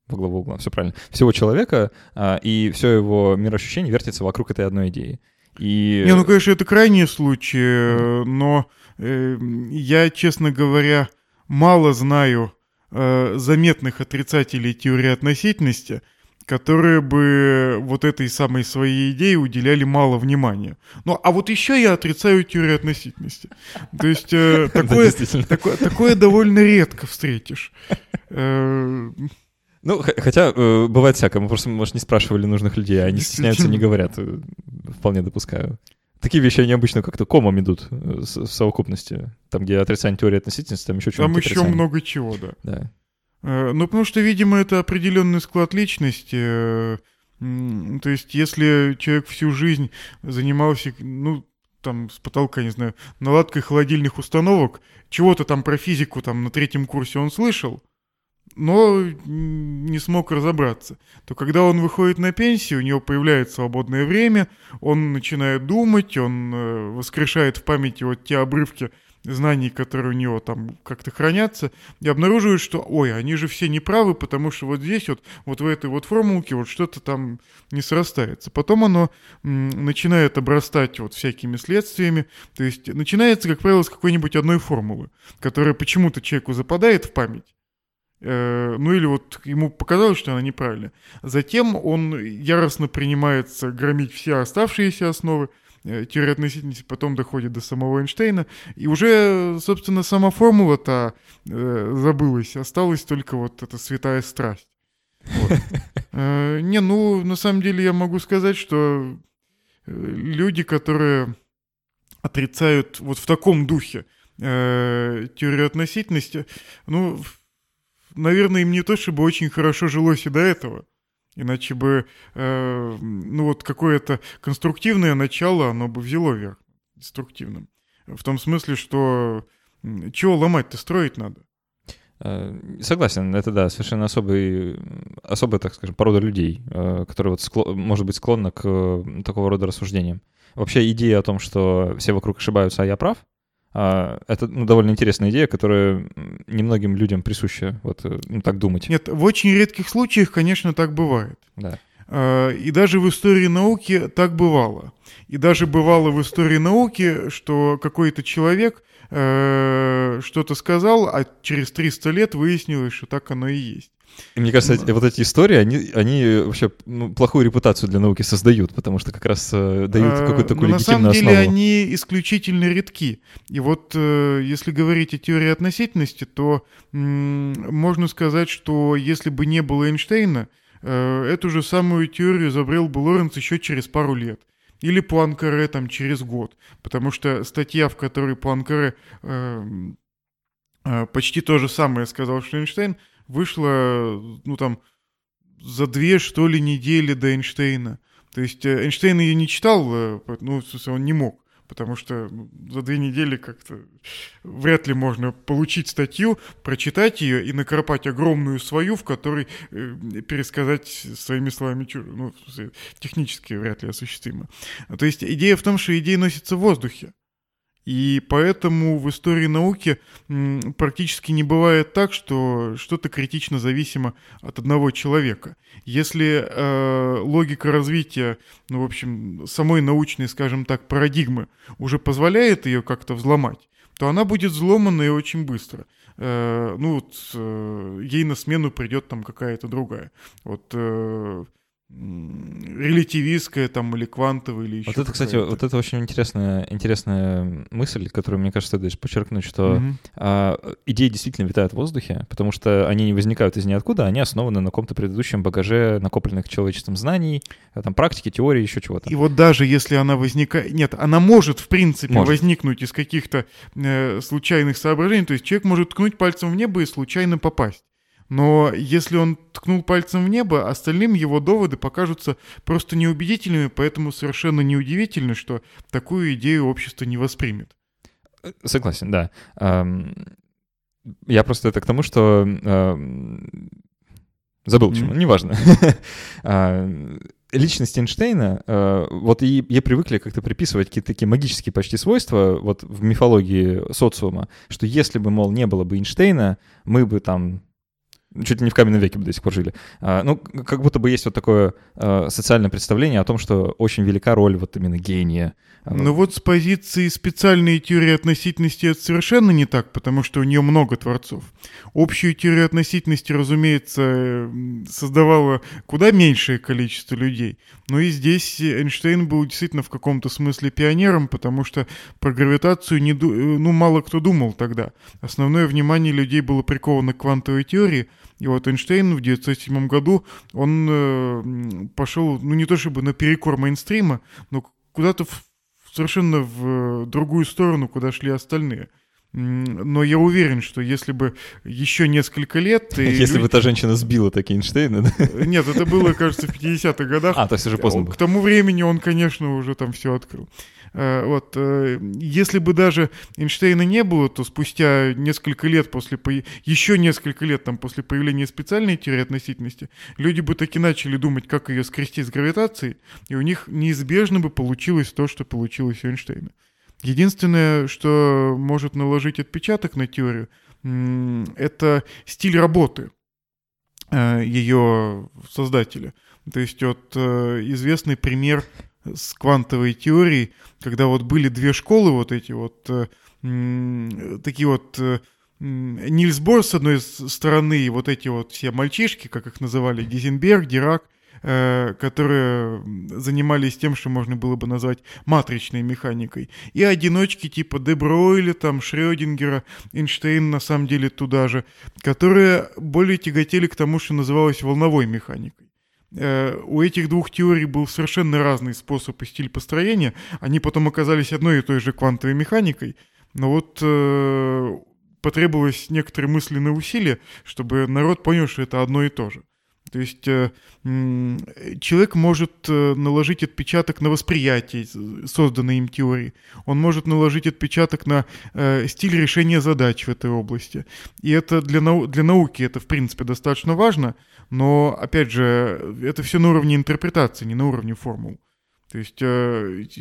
во главу угла, все правильно, всего человека, а, и все его мироощущение вертится вокруг этой одной идеи. И... Не, ну, конечно, это крайние случаи, но э, я, честно говоря, мало знаю э, заметных отрицателей теории относительности, которые бы вот этой самой своей идее уделяли мало внимания. Ну, а вот еще я отрицаю теорию относительности. То есть э, такое, такое, такое довольно редко встретишь. Ну, хотя э, бывает всякое. Мы просто, может, не спрашивали нужных людей, а они стесняются, не говорят. Э, вполне допускаю. Такие вещи, они обычно как-то комом идут э, в совокупности. Там, где отрицание теории относительности, там еще что-то Там еще отрицание. много чего, да. Да. Э, ну, потому что, видимо, это определенный склад личности. То есть, если человек всю жизнь занимался, ну, там, с потолка, не знаю, наладкой холодильных установок, чего-то там про физику там на третьем курсе он слышал, но не смог разобраться, то когда он выходит на пенсию, у него появляется свободное время, он начинает думать, он э, воскрешает в памяти вот те обрывки знаний, которые у него там как-то хранятся, и обнаруживает, что, ой, они же все неправы, потому что вот здесь вот, вот в этой вот формулке вот что-то там не срастается. Потом оно начинает обрастать вот всякими следствиями, то есть начинается, как правило, с какой-нибудь одной формулы, которая почему-то человеку западает в память, ну или вот ему показалось, что она неправильная. Затем он яростно принимается громить все оставшиеся основы э, теории относительности, потом доходит до самого Эйнштейна, и уже, собственно, сама формула-то э, забылась, осталась только вот эта святая страсть. Вот. Э, не, ну, на самом деле я могу сказать, что э, люди, которые отрицают вот в таком духе э, теорию относительности, ну, наверное, им не то чтобы очень хорошо жилось и до этого. Иначе бы, э, ну вот какое-то конструктивное начало, оно бы взяло верх деструктивным. В том смысле, что чего ломать-то строить надо. Э, согласен, это да, совершенно особый, особая, так скажем, порода людей, э, которые вот скло, может быть склонна к такого рода рассуждениям. Вообще идея о том, что все вокруг ошибаются, а я прав, это ну, довольно интересная идея, которая немногим людям присуща, вот ну, так думать. Нет, в очень редких случаях, конечно, так бывает. Да. И даже в истории науки так бывало. И даже бывало в истории науки, что какой-то человек э, что-то сказал, а через 300 лет выяснилось, что так оно и есть. И мне кажется, вот эти истории, они, они вообще ну, плохую репутацию для науки создают, потому что как раз э, дают а, какую-то такую легитимную основу. На самом деле они исключительно редки. И вот э, если говорить о теории относительности, то м- можно сказать, что если бы не было Эйнштейна, э, эту же самую теорию изобрел бы Лоренц еще через пару лет или Пуанкаре там через год, потому что статья, в которой Пуанкаре э, э, почти то же самое сказал, что Эйнштейн, вышла, ну там, за две, что ли, недели до Эйнштейна. То есть э, Эйнштейн ее не читал, э, ну, он не мог потому что ну, за две недели как-то вряд ли можно получить статью, прочитать ее и накропать огромную свою, в которой э, пересказать своими словами, ну, технически вряд ли осуществимо. То есть идея в том, что идея носится в воздухе. И поэтому в истории науки практически не бывает так, что что-то критично зависимо от одного человека. Если э, логика развития, ну, в общем, самой научной, скажем так, парадигмы уже позволяет ее как-то взломать, то она будет взломана и очень быстро. Э, ну, вот э, ей на смену придет там какая-то другая. Вот э, релятивистская там или квантовая или еще Вот это, кстати, вот это очень интересная, интересная мысль, которую, мне кажется, стоит подчеркнуть, что угу. а, идеи действительно витают в воздухе, потому что они не возникают из ниоткуда, они основаны на каком-то предыдущем багаже накопленных человечеством знаний, а, там, практики, теории, еще чего-то. И вот даже если она возникает... Нет, она может, в принципе, может. возникнуть из каких-то э, случайных соображений, то есть человек может ткнуть пальцем в небо и случайно попасть. Но если он ткнул пальцем в небо, остальным его доводы покажутся просто неубедительными, поэтому совершенно неудивительно, что такую идею общество не воспримет. Согласен, да. Я просто это к тому, что забыл почему, mm-hmm. неважно. А, личность Эйнштейна, э, вот и, ей привыкли как-то приписывать какие-то такие магические почти свойства вот в мифологии социума, что если бы, мол, не было бы Эйнштейна, мы бы там чуть ли не в каменном веке бы до сих пор жили. А, ну, как будто бы есть вот такое а, социальное представление о том, что очень велика роль вот именно гения. А, ну вот с позиции специальной теории относительности это совершенно не так, потому что у нее много творцов. Общую теорию относительности, разумеется, создавало куда меньшее количество людей. Но и здесь Эйнштейн был действительно в каком-то смысле пионером, потому что про гравитацию не, ну, мало кто думал тогда. Основное внимание людей было приковано к квантовой теории, и вот Эйнштейн в 1907 году, он э, пошел, ну не то чтобы на перекор мейнстрима, но куда-то в, совершенно в другую сторону, куда шли остальные. Но я уверен, что если бы еще несколько лет... Если люди... бы та женщина сбила такие Эйнштейна, да? Нет, это было, кажется, в 50-х годах. А, то есть уже поздно К тому времени он, конечно, уже там все открыл. Э, вот, э, если бы даже Эйнштейна не было, то спустя несколько лет после, еще несколько лет там после появления специальной теории относительности, люди бы таки начали думать, как ее скрестить с гравитацией, и у них неизбежно бы получилось то, что получилось у Эйнштейна. Единственное, что может наложить отпечаток на теорию, это стиль работы э, ее создателя. То есть вот известный пример с квантовой теорией, когда вот были две школы вот эти вот, э, такие вот э, Нильс Бор с одной стороны, и вот эти вот все мальчишки, как их называли, Гизенберг, Дирак, э, которые занимались тем, что можно было бы назвать матричной механикой. И одиночки типа Дебройля, там, Шрёдингера, Эйнштейн на самом деле туда же, которые более тяготели к тому, что называлось волновой механикой. Э, у этих двух теорий был совершенно разный способ и стиль построения. Они потом оказались одной и той же квантовой механикой. Но вот э, потребовалось некоторые мысленные усилия, чтобы народ понял, что это одно и то же. То есть э, человек может э, наложить отпечаток на восприятие созданной им теории, он может наложить отпечаток на э, стиль решения задач в этой области. И это для, нау для науки это, в принципе, достаточно важно, но, опять же, это все на уровне интерпретации, не на уровне формул. То есть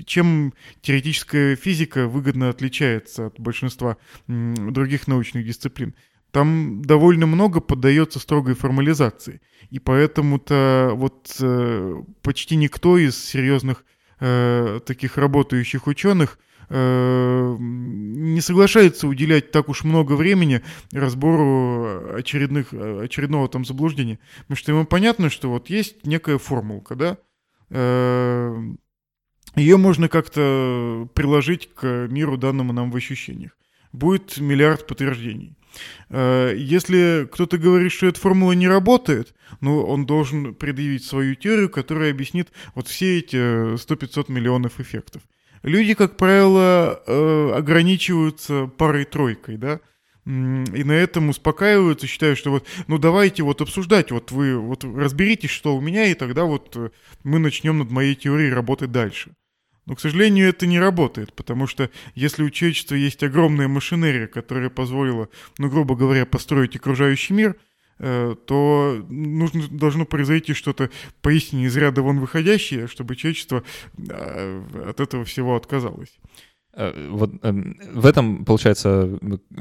чем теоретическая физика выгодно отличается от большинства других научных дисциплин? Там довольно много поддается строгой формализации. И поэтому-то вот э, почти никто из серьезных э, таких работающих ученых э, не соглашается уделять так уж много времени разбору очередных, очередного там заблуждения. Потому что ему понятно, что вот есть некая формулка, да, ее можно как-то приложить к миру, данному нам в ощущениях. Будет миллиард подтверждений. Э, если кто-то говорит, что эта формула не работает, ну, он должен предъявить свою теорию, которая объяснит вот все эти 100-500 миллионов эффектов. Люди, как правило, э, ограничиваются парой-тройкой, да, и на этом успокаиваются, считают, что вот, ну давайте вот обсуждать, вот вы вот разберитесь, что у меня, и тогда вот э, мы начнем над моей теорией работать дальше. Но, к сожалению, это не работает, потому что если у человечества есть огромная машинерия, которая позволила, ну, грубо говоря, построить окружающий мир, э, то нужно, должно произойти что-то поистине из ряда вон выходящее, чтобы человечество э, от этого всего отказалось. Э, вот эм, в этом, получается,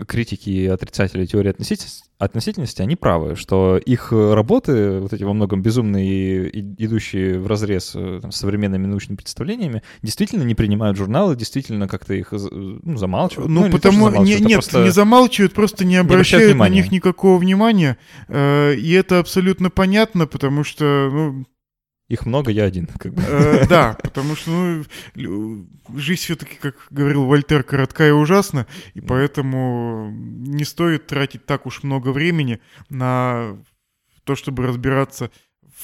критики и отрицатели теории относительности, относительности, они правы, что их работы, вот эти во многом безумные, идущие в разрез э, там, с современными научными представлениями, действительно не принимают журналы, действительно как-то их ну, замалчивают. Ну, ну потому не, не, нет, просто... не замалчивают, просто не обращают не на них никакого внимания. Э, и это абсолютно понятно, потому что, ну, их много, я один, как бы. Э, да, потому что, ну, жизнь все-таки, как говорил Вольтер, коротка и ужасна, и поэтому не стоит тратить так уж много времени на то, чтобы разбираться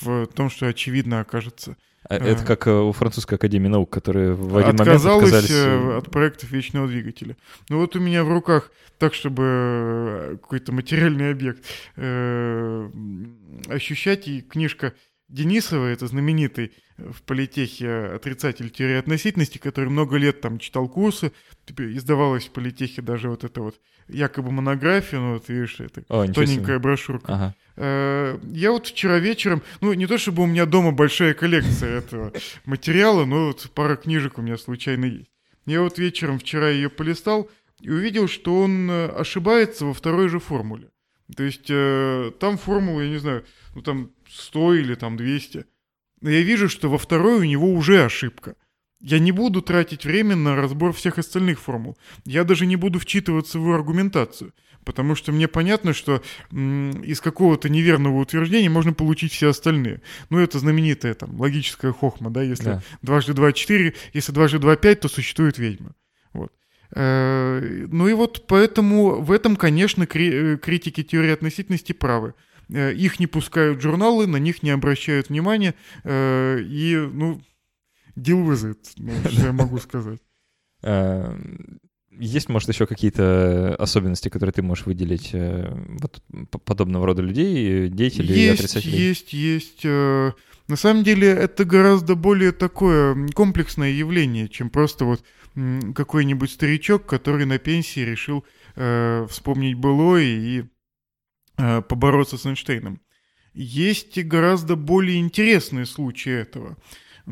в том, что очевидно окажется. А это как э, у французской академии наук, которые в один момент отказались... Э, от проектов вечного двигателя. Ну вот у меня в руках, так чтобы какой-то материальный объект ощущать, и книжка Денисова, это знаменитый э, в политехе отрицатель теории относительности, который много лет там читал курсы, издавалась в политехе даже вот это вот якобы монография, ну вот видишь, это О, тоненькая брошюрка. Ага. Э, я вот вчера вечером, ну не то чтобы у меня дома большая коллекция этого материала, но вот пара книжек у меня случайно есть. Я вот вечером вчера ее полистал и увидел, что он э, ошибается во второй же формуле. То есть там формула, я не знаю, ну там 100 или там 200. Но я вижу, что во второй у него уже ошибка. Я не буду тратить время на разбор всех остальных формул. Я даже не буду вчитываться в его аргументацию. Потому что мне понятно, что из какого-то неверного утверждения можно получить все остальные. Ну, это знаменитая там логическая хохма, да, если да. дважды два четыре, если дважды два пять, то существует ведьма. Вот. Э, ну и вот поэтому в этом, конечно, э, критики теории относительности правы. Э, их не пускают журналы, на них не обращают внимания, э, и, ну, deal with it, ну, что я могу сказать. Э, есть, может, еще какие-то особенности, которые ты можешь выделить вот, подобного рода людей, деятелей есть, и отрицателей? Есть, есть. На самом деле это гораздо более такое комплексное явление, чем просто вот какой-нибудь старичок, который на пенсии решил э, вспомнить былое и побороться с Эйнштейном. Есть гораздо более интересные случаи этого.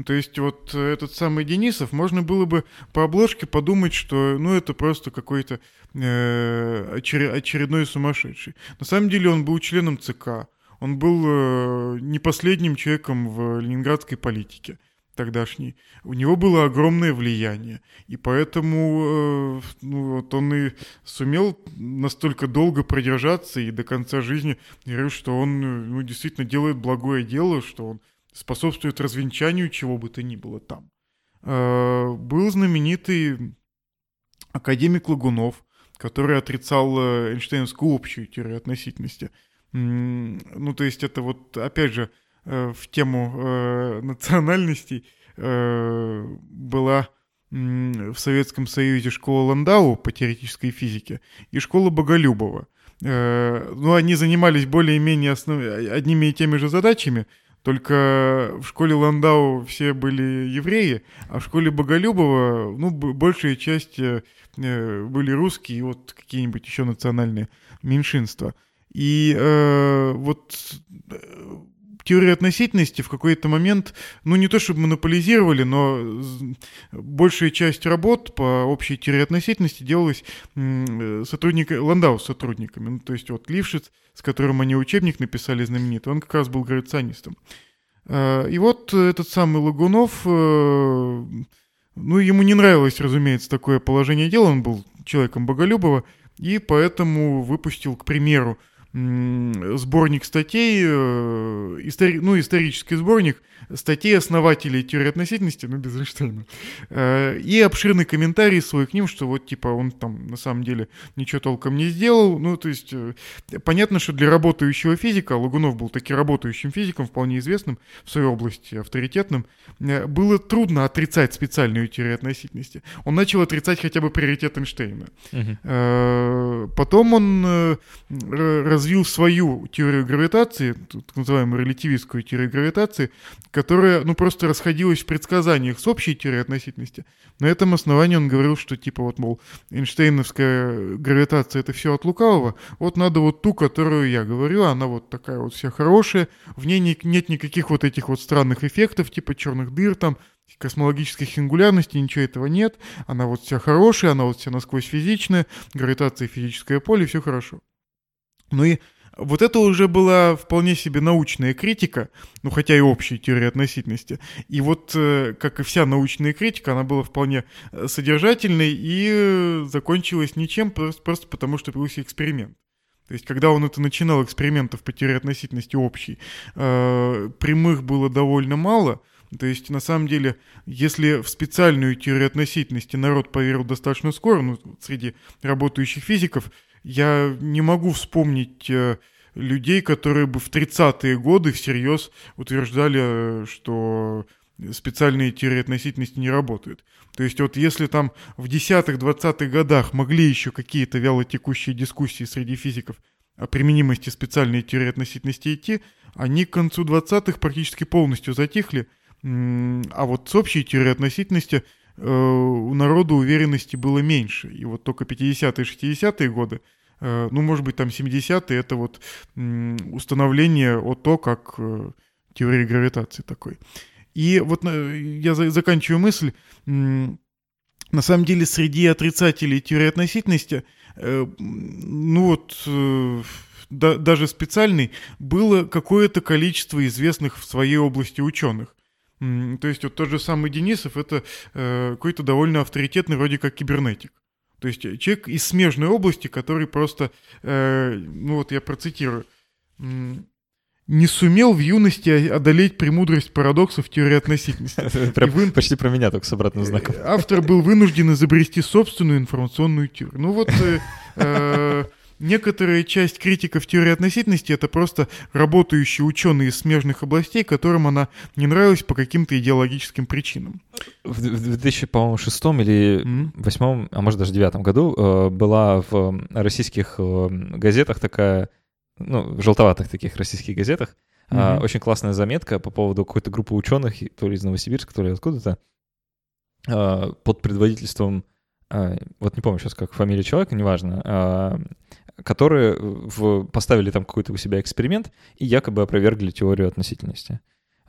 То есть вот этот самый Денисов, можно было бы по обложке подумать, что ну это просто какой-то э, очередной сумасшедший. На самом деле он был членом ЦК, он был э, не последним человеком в ленинградской политике тогдашний, у него было огромное влияние. И поэтому э, ну, вот он и сумел настолько долго продержаться и до конца жизни говорю, что он ну, действительно делает благое дело, что он способствует развенчанию чего бы то ни было там. Э, был знаменитый академик Лагунов, который отрицал э, Эйнштейнскую общую теорию относительности. Ну, то есть это вот, опять же, в тему э, национальностей э, была в Советском Союзе школа Ландау по теоретической физике и школа Боголюбова. э, ну, они занимались более-менее основ... одними и теми же задачами, только в школе Ландау все были евреи, а в школе Боголюбова, ну, большая часть э, были русские и вот какие-нибудь еще национальные меньшинства. И э, вот теорию относительности в какой-то момент, ну не то чтобы монополизировали, но большая часть работ по общей теории относительности делалась сотрудника, Ландау с сотрудниками. Ну, то есть вот Лившиц, с которым они учебник написали знаменитый, он как раз был гравитационистом. А, и вот этот самый Лагунов, э, ну ему не нравилось, разумеется, такое положение дела, он был человеком Боголюбова, и поэтому выпустил, к примеру, сборник статей, э, истори, ну, исторический сборник статей основателей теории относительности, ну, без Эйнштейна, э, и обширный комментарий свой к ним, что вот, типа, он там на самом деле ничего толком не сделал. Ну, то есть, э, понятно, что для работающего физика, Лагунов был таки работающим физиком, вполне известным в своей области, авторитетным, было трудно отрицать специальную теорию относительности. Он начал отрицать хотя бы приоритет Эйнштейна. Угу. Потом он развил свою теорию гравитации, так называемую релятивистскую теорию гравитации, которая, ну, просто расходилась в предсказаниях с общей теорией относительности. На этом основании он говорил, что, типа, вот, мол, Эйнштейновская гравитация — это все от лукавого, вот надо вот ту, которую я говорю, она вот такая вот вся хорошая, в ней нет никаких вот этих вот странных эффектов, типа черных дыр там, космологических сингулярностей, ничего этого нет, она вот вся хорошая, она вот вся насквозь физичная, гравитация, физическое поле, все хорошо. Ну и вот это уже была вполне себе научная критика, ну хотя и общая теория относительности. И вот, э, как и вся научная критика, она была вполне э, содержательной и э, закончилась ничем, просто, просто потому что появился эксперимент. То есть, когда он это начинал, экспериментов по теории относительности общей, прямых было довольно мало. То есть, на самом деле, если в специальную теорию относительности народ поверил достаточно скоро, ну, среди работающих физиков, я не могу вспомнить э, людей, которые бы в 30-е годы всерьез утверждали, что специальные теории относительности не работают. То есть вот если там в 10-х, 20-х годах могли еще какие-то вялотекущие дискуссии среди физиков о применимости специальной теории относительности идти, они к концу 20-х практически полностью затихли, а вот с общей теорией относительности э, у народа уверенности было меньше. И вот только 50-е, 60-е годы, э, ну, может быть, там 70-е, это вот установление о то, как э, теория гравитации такой. И вот я заканчиваю мысль. На самом деле, среди отрицателей теории относительности, ну вот, да, даже специальный, было какое-то количество известных в своей области ученых. То есть вот тот же самый Денисов, это э, какой-то довольно авторитетный вроде как кибернетик. То есть человек из смежной области, который просто, э, ну вот я процитирую, не сумел в юности одолеть премудрость парадоксов теории относительности. Прям вы... Почти про меня только с обратным знаком. Автор был вынужден изобрести собственную информационную теорию. Ну вот э, э Некоторая часть критиков теории относительности это просто работающие ученые из смежных областей, которым она не нравилась по каким-то идеологическим причинам. В 2006 или mm-hmm. а может даже девятом году э, была в российских э, газетах такая, ну, в желтоватых таких российских газетах, mm-hmm. очень классная заметка по поводу какой-то группы ученых, то ли из Новосибирска, то ли откуда-то, под предводительством вот не помню сейчас, как фамилия человека, неважно, которые в, поставили там какой-то у себя эксперимент и якобы опровергли теорию относительности.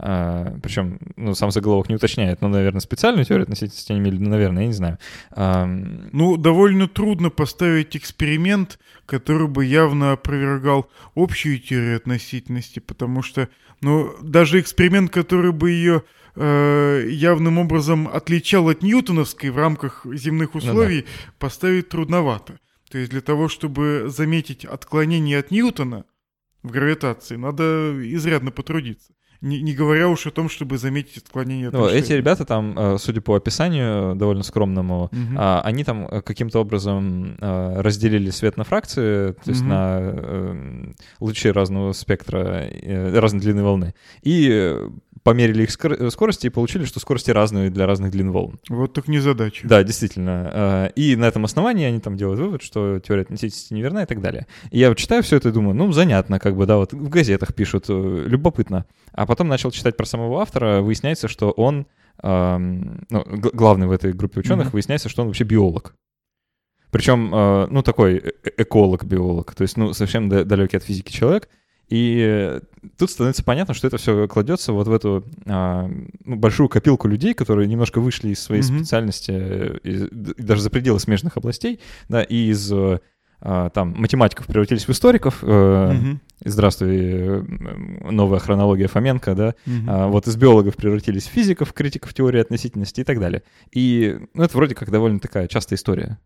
А, причем, ну, сам заголовок не уточняет, но, наверное, специальную теорию относительности они имели, ну, наверное, я не знаю. А... Ну, довольно трудно поставить эксперимент, который бы явно опровергал общую теорию относительности, потому что, ну, даже эксперимент, который бы ее э, явным образом отличал от ньютоновской в рамках земных условий, ну, да. поставить трудновато. То есть для того, чтобы заметить отклонение от Ньютона в гравитации, надо изрядно потрудиться. Не, не говоря уж о том, чтобы заметить отклонение от ну, Эти ребята там, э, судя по описанию довольно скромному, угу. они там э, каким-то образом э, разделили свет на фракции, то есть угу. на лучи разного спектра, разной длины волны, и померили их скорости и получили, что скорости разные для разных длин волн. Вот так не задача. Да, действительно. И на этом основании они там делают вывод, что теория относительности неверна и так далее. И я вот читаю все это и думаю, ну, занятно, как бы, да, вот в газетах пишут, любопытно. А потом начал читать про самого автора, выясняется, что он, ну, главный в этой группе ученых, mm-hmm. выясняется, что он вообще биолог. Причем, э, ну, такой э, эколог-биолог, то есть, ну, совсем далекий от физики человек. И тут становится понятно, что это все кладется вот в эту а, ну, большую копилку людей, которые немножко вышли из своей mm-hmm. специальности, э, из, даже за пределы смежных областей, да, и из а, там математиков превратились в историков. Mm-hmm. Здравствуй, новая хронология Фоменко, да. Mm-hmm. А, вот из биологов превратились в физиков, критиков теории относительности и так далее. И ну, это вроде как довольно такая частая история.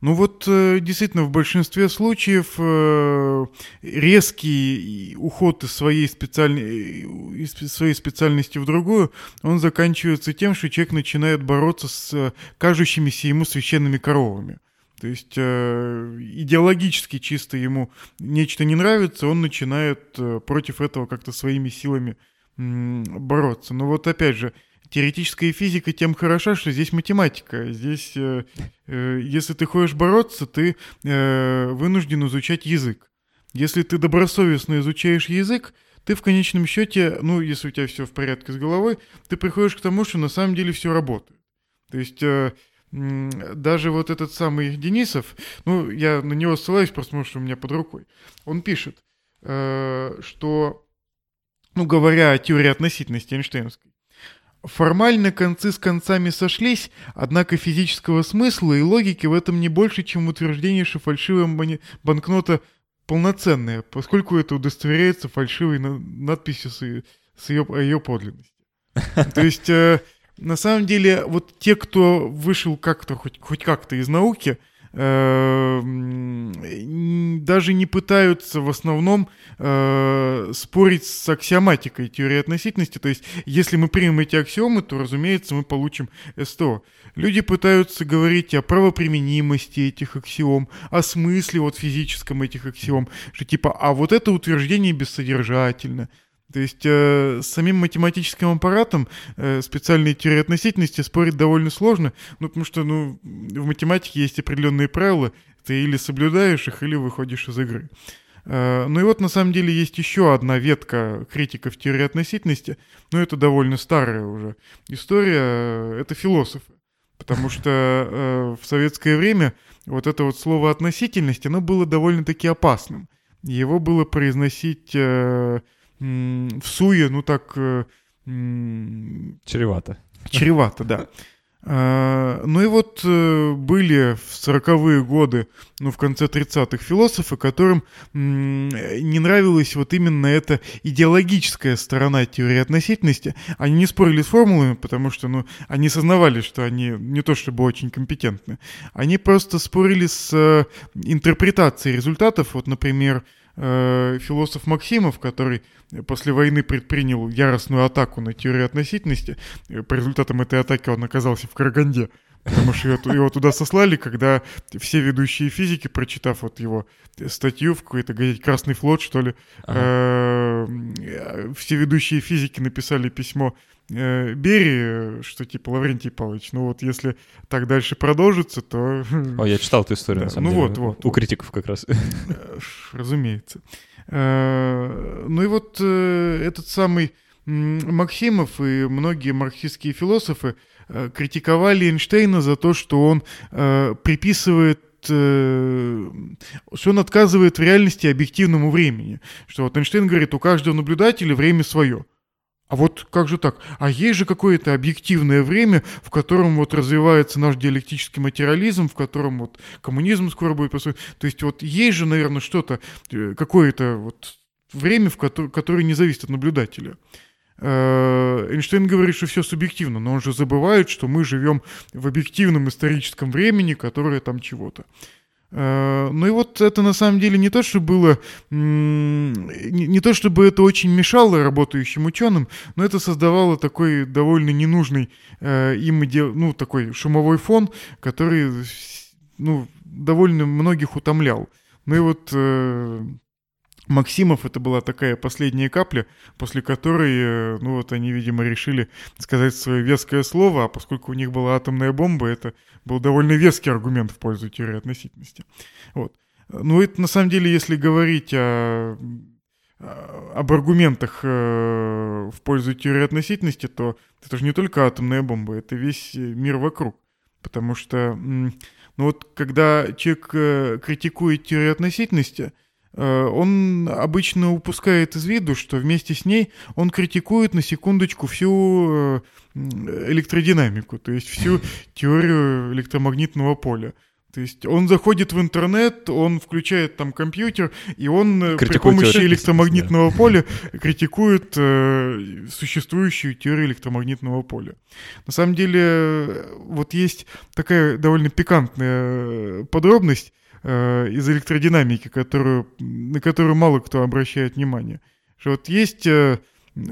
Ну вот э, действительно в большинстве случаев э, резкий уход из своей, специальной, из своей специальности в другую, он заканчивается тем, что человек начинает бороться с кажущимися ему священными коровами. То есть э, идеологически чисто ему нечто не нравится, он начинает против этого как-то своими силами бороться. Но вот опять же, теоретическая физика тем хороша, что здесь математика. Здесь, э, э, если ты хочешь бороться, ты э, вынужден изучать язык. Если ты добросовестно изучаешь язык, ты в конечном счете, ну, если у тебя все в порядке с головой, ты приходишь к тому, что на самом деле все работает. То есть э, даже вот этот самый Денисов, ну, я на него ссылаюсь, просто потому что у меня под рукой, он пишет, э, что, ну, говоря о теории относительности Эйнштейнской, Формально концы с концами сошлись, однако физического смысла и логики в этом не больше, чем утверждение, что фальшивая банкнота полноценная, поскольку это удостоверяется фальшивой надписью с ее, с ее, о ее подлинности. То есть, э, на самом деле, вот те, кто вышел как-то, хоть, хоть как-то из науки, даже не пытаются в основном э, спорить с аксиоматикой теории относительности. То есть, если мы примем эти аксиомы, то, разумеется, мы получим СТО. Люди пытаются говорить о правоприменимости этих аксиом, о смысле вот физическом этих аксиом, что типа, а вот это утверждение бессодержательно. То есть э, с самим математическим аппаратом э, специальные теории относительности спорить довольно сложно, ну, потому что ну, в математике есть определенные правила, ты или соблюдаешь их, или выходишь из игры. Э, ну и вот на самом деле есть еще одна ветка критиков теории относительности, но это довольно старая уже история, э, это философы. Потому что э, в советское время вот это вот слово относительность, оно было довольно-таки опасным. Его было произносить... Э, в суе, ну так... Э, чревато. Чревато, да. А, ну и вот э, были в 40-е годы, ну в конце 30-х философы, которым не нравилась вот именно эта идеологическая сторона теории относительности. Они не спорили с формулами, потому что, ну, они сознавали, что они не то чтобы очень компетентны. Они просто спорили с э, интерпретацией результатов. Вот, например, э, философ Максимов, который после войны предпринял яростную атаку на теорию относительности. По результатам этой атаки он оказался в Караганде, потому что его, его туда сослали, когда все ведущие физики, прочитав вот его статью в какой-то газете «Красный флот», что ли, ага. э, все ведущие физики написали письмо э, Берии, что типа Лаврентий Павлович, ну вот если так дальше продолжится, то... О, я читал эту историю, да, на самом ну деле. вот, вот. У вот. критиков как раз. Разумеется. Э, ну и вот э, этот самый Максимов и многие марксистские философы э, критиковали Эйнштейна за то, что он приписывает что он отказывает в реальности объективному времени. Что вот Эйнштейн говорит, у каждого наблюдателя время свое. А вот как же так? А есть же какое-то объективное время, в котором вот развивается наш диалектический материализм, в котором вот коммунизм скоро будет построен. То есть вот есть же, наверное, что-то, э, какое-то вот время, в которое, которое не зависит от наблюдателя. Э, Эйнштейн говорит, что все субъективно, но он же забывает, что мы живем в объективном историческом времени, которое там чего-то. Э, ну и вот это на самом деле не то, что было, не то чтобы это очень мешало работающим ученым, но это создавало такой довольно ненужный э, им ну такой шумовой фон, который ну довольно многих утомлял. Ну и вот Максимов это была такая последняя капля, после которой, э, ну вот они, видимо, решили сказать свое веское слово, а поскольку у них была атомная бомба, это был довольно веский аргумент в пользу теории относительности. Вот. Ну это на самом деле, если говорить о, об аргументах э, в пользу теории относительности, то это же не только атомная бомба, это весь мир вокруг. Потому что, ну вот когда человек э, критикует теорию относительности, Э, он обычно упускает из виду, что вместе с ней он критикует на секундочку всю э, электродинамику, то есть всю теорию электромагнитного поля. То есть он заходит в интернет, он включает там компьютер, и он э, критикует при помощи электромагнитного да. поля критикует э, существующую теорию электромагнитного поля. На самом деле, вот есть такая довольно пикантная подробность. Э, из электродинамики, которую, на которую мало кто обращает внимание. Что вот есть э,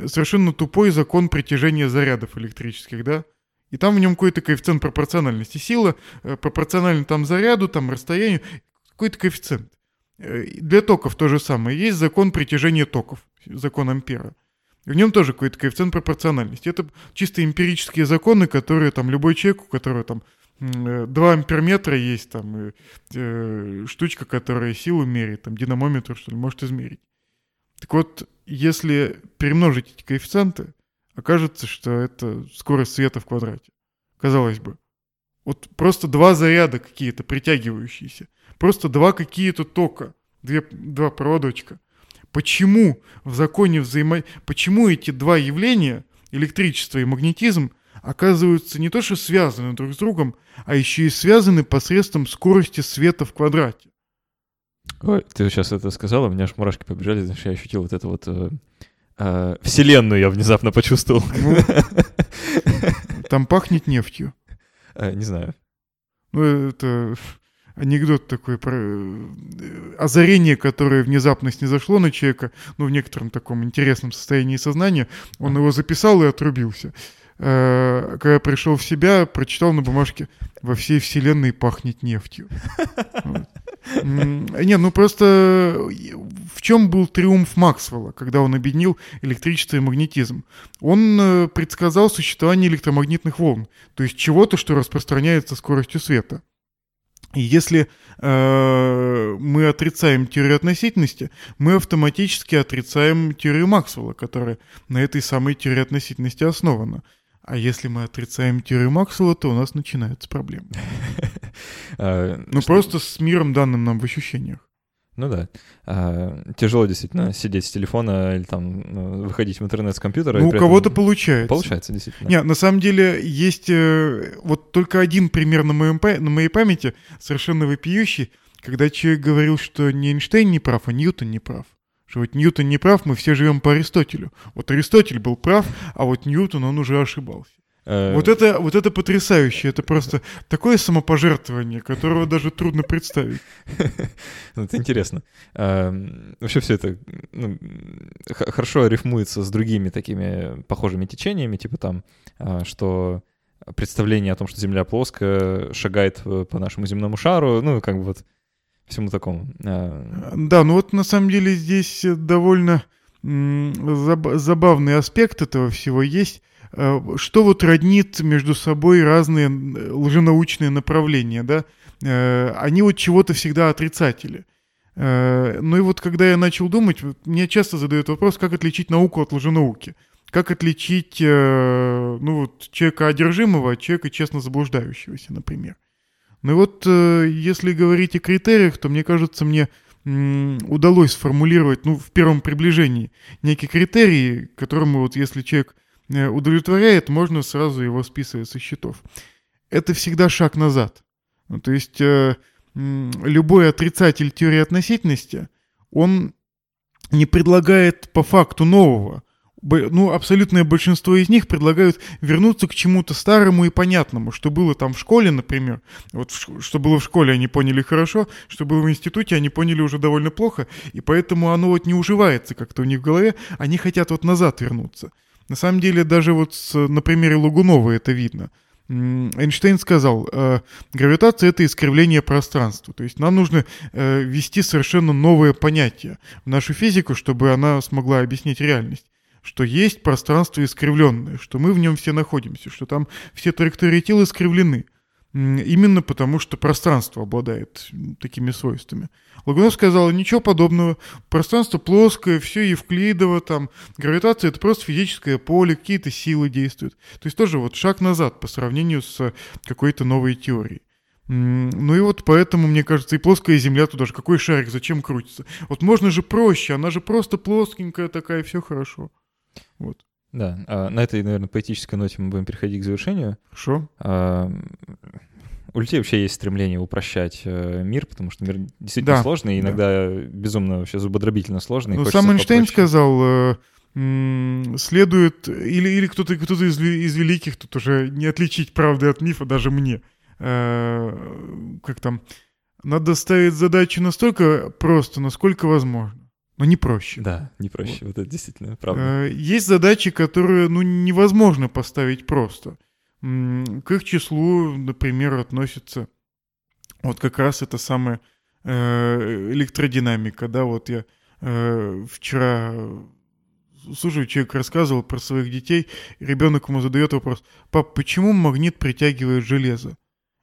совершенно тупой закон притяжения зарядов электрических, да? И там в нем какой-то коэффициент пропорциональности. Сила э, пропорциональна там заряду, там расстоянию, какой-то коэффициент. Для токов то же самое. Есть закон притяжения токов, закон Ампера. В нем тоже какой-то коэффициент пропорциональности. Это чисто эмпирические законы, которые там любой человек, у которого там 2 амперметра есть там э, штучка, которая силу меряет, там динамометр, что ли, может измерить. Так вот, если перемножить эти коэффициенты, окажется, что это скорость света в квадрате. Казалось бы. Вот просто два заряда какие-то притягивающиеся. Просто два какие-то тока. Две, два проводочка. Почему в законе взаимо... Почему эти два явления, электричество и магнетизм, оказываются не то что связаны друг с другом, а еще и связаны посредством скорости света в квадрате. Ой, ты сейчас это сказал, у меня аж мурашки побежали, значит, я ощутил вот это вот... Э, э, вселенную я внезапно почувствовал. Ну, там пахнет нефтью. Э, не знаю. Ну, это анекдот такой про э, озарение, которое внезапно снизошло на человека, ну, в некотором таком интересном состоянии сознания, он его записал и отрубился. Э, когда пришел в себя, прочитал на бумажке «Во всей вселенной пахнет нефтью». Не, ну просто в чем был триумф Максвелла, когда он объединил электричество и магнетизм? Он э, предсказал существование электромагнитных волн, то есть чего-то, что распространяется скоростью света. И если э, мы отрицаем теорию относительности, мы автоматически отрицаем теорию Максвелла, которая на этой самой теории относительности основана. А если мы отрицаем теорию Максвелла, то у нас начинаются проблемы. А, ну, просто с миром, данным нам в ощущениях. Ну да. А, тяжело действительно сидеть с телефона или там ну, выходить в интернет с компьютера. Ну, у кого-то получается. Получается, действительно. Нет, на самом деле есть э, вот только один пример на, моем, на моей памяти, совершенно вопиющий, когда человек говорил, что не Эйнштейн не прав, а Ньютон не прав что вот Ньютон не прав, мы все живем по Аристотелю. Вот Аристотель был прав, а вот Ньютон, он уже ошибался. Э, вот это, вот это потрясающе, это просто такое самопожертвование, которого даже трудно представить. Ну, это интересно. Эм, вообще все это ну, хорошо рифмуется с другими такими похожими течениями, типа там, а, что представление о том, что Земля плоская, шагает по нашему земному шару, ну, как бы вот всему такому. А, да, ну вот на самом деле здесь довольно забавный аспект этого всего есть. А, что вот роднит между собой разные лженаучные направления, да? Они вот чего-то всегда отрицатели. Ну и вот когда я начал думать, мне часто задают вопрос, как отличить науку от лженауки. Как отличить ну, вот, человека одержимого от человека честно заблуждающегося, например. Ну и вот, э, если говорить о критериях, то мне кажется, мне удалось сформулировать, ну, в первом приближении, некие критерии, которому вот если человек э, удовлетворяет, можно сразу его списывать со счетов. Это всегда шаг назад. Ну, то есть э, любой отрицатель теории относительности, он не предлагает по факту нового ну, абсолютное большинство из них предлагают вернуться к чему-то старому и понятному, что было там в школе, например. Вот что было в школе, они поняли хорошо, что было в институте, они поняли уже довольно плохо, и поэтому оно вот не уживается как-то у них в голове, они хотят вот назад вернуться. На самом деле даже вот с, на примере Лугунова это видно. Эйнштейн сказал, э, гравитация — это искривление пространства. То есть нам нужно э, ввести совершенно новое понятие в нашу физику, чтобы она смогла объяснить реальность что есть пространство искривленное, что мы в нем все находимся, что там все траектории тела искривлены. Именно потому, что пространство обладает такими свойствами. Лагунов сказал, ничего подобного, пространство плоское, все евклидово, там, гравитация — это просто физическое поле, какие-то силы действуют. То есть тоже вот шаг назад по сравнению с какой-то новой теорией. Ну и вот поэтому, мне кажется, и плоская Земля туда же, какой шарик, зачем крутится? Вот можно же проще, она же просто плоскенькая такая, все хорошо. Вот. Да, а на этой, наверное, поэтической ноте мы будем переходить к завершению. Хорошо. А, у людей вообще есть стремление упрощать э, мир, потому что мир действительно да, сложный, иногда да. безумно вообще зубодробительно сложный. Ну, сам Эйнштейн сказал, э, следует, или, или кто-то кто из, из великих, тут уже не отличить правды от мифа даже мне, э, как там, надо ставить задачу настолько просто, насколько возможно но не проще. Да, не проще, вот, вот это действительно правда. Э, есть задачи, которые ну, невозможно поставить просто. К их числу, например, относится вот как раз это самая э, электродинамика, да, вот я э, вчера слушаю, человек рассказывал про своих детей, ребенок ему задает вопрос, пап, почему магнит притягивает железо?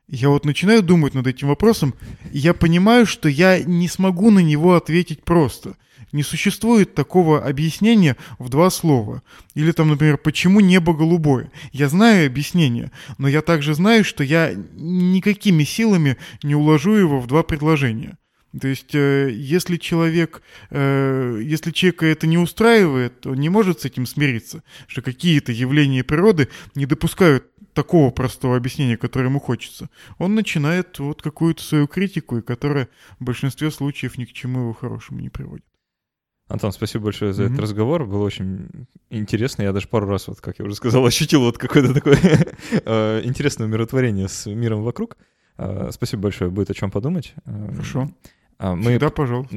Я вот начинаю думать над этим вопросом, и я понимаю, что я не смогу на него ответить просто. Не существует такого объяснения в два слова. Или там, например, почему небо голубое? Я знаю объяснение, но я также знаю, что я никакими силами не уложу его в два предложения. То есть, э, если человек, э, если человека это не устраивает, он не может с этим смириться, что какие-то явления природы не допускают такого простого объяснения, которое ему хочется. Он начинает вот какую-то свою критику, и которая в большинстве случаев ни к чему его хорошему не приводит. Антон, спасибо большое за mm-hmm. этот разговор. Было очень интересно. Я даже пару раз, вот, как я уже сказал, ощутил вот какое-то такое э, интересное умиротворение с миром вокруг. Э, спасибо большое. Будет о чем подумать. Э, Хорошо. А, мы, Всегда, пожалуйста.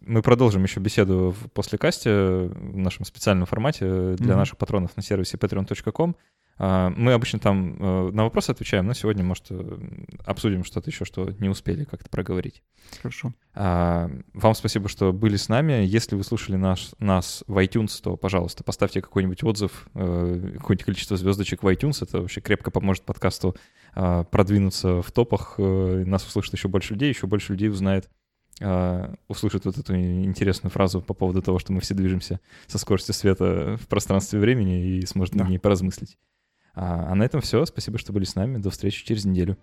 Мы продолжим еще беседу после касте в нашем специальном формате для mm-hmm. наших патронов на сервисе patreon.com. А, мы обычно там э, на вопросы отвечаем, но сегодня, может, э, обсудим что-то еще, что не успели как-то проговорить. Хорошо. А, вам спасибо, что были с нами. Если вы слушали наш, нас в iTunes, то, пожалуйста, поставьте какой-нибудь отзыв, э, какое-нибудь количество звездочек в iTunes. Это вообще крепко поможет подкасту а, продвинуться в топах. Нас услышит еще больше людей, еще больше людей узнает услышит вот эту интересную фразу по поводу того, что мы все движемся со скоростью света в пространстве времени и сможет да. над ней поразмыслить. А, а на этом все. Спасибо, что были с нами. До встречи через неделю.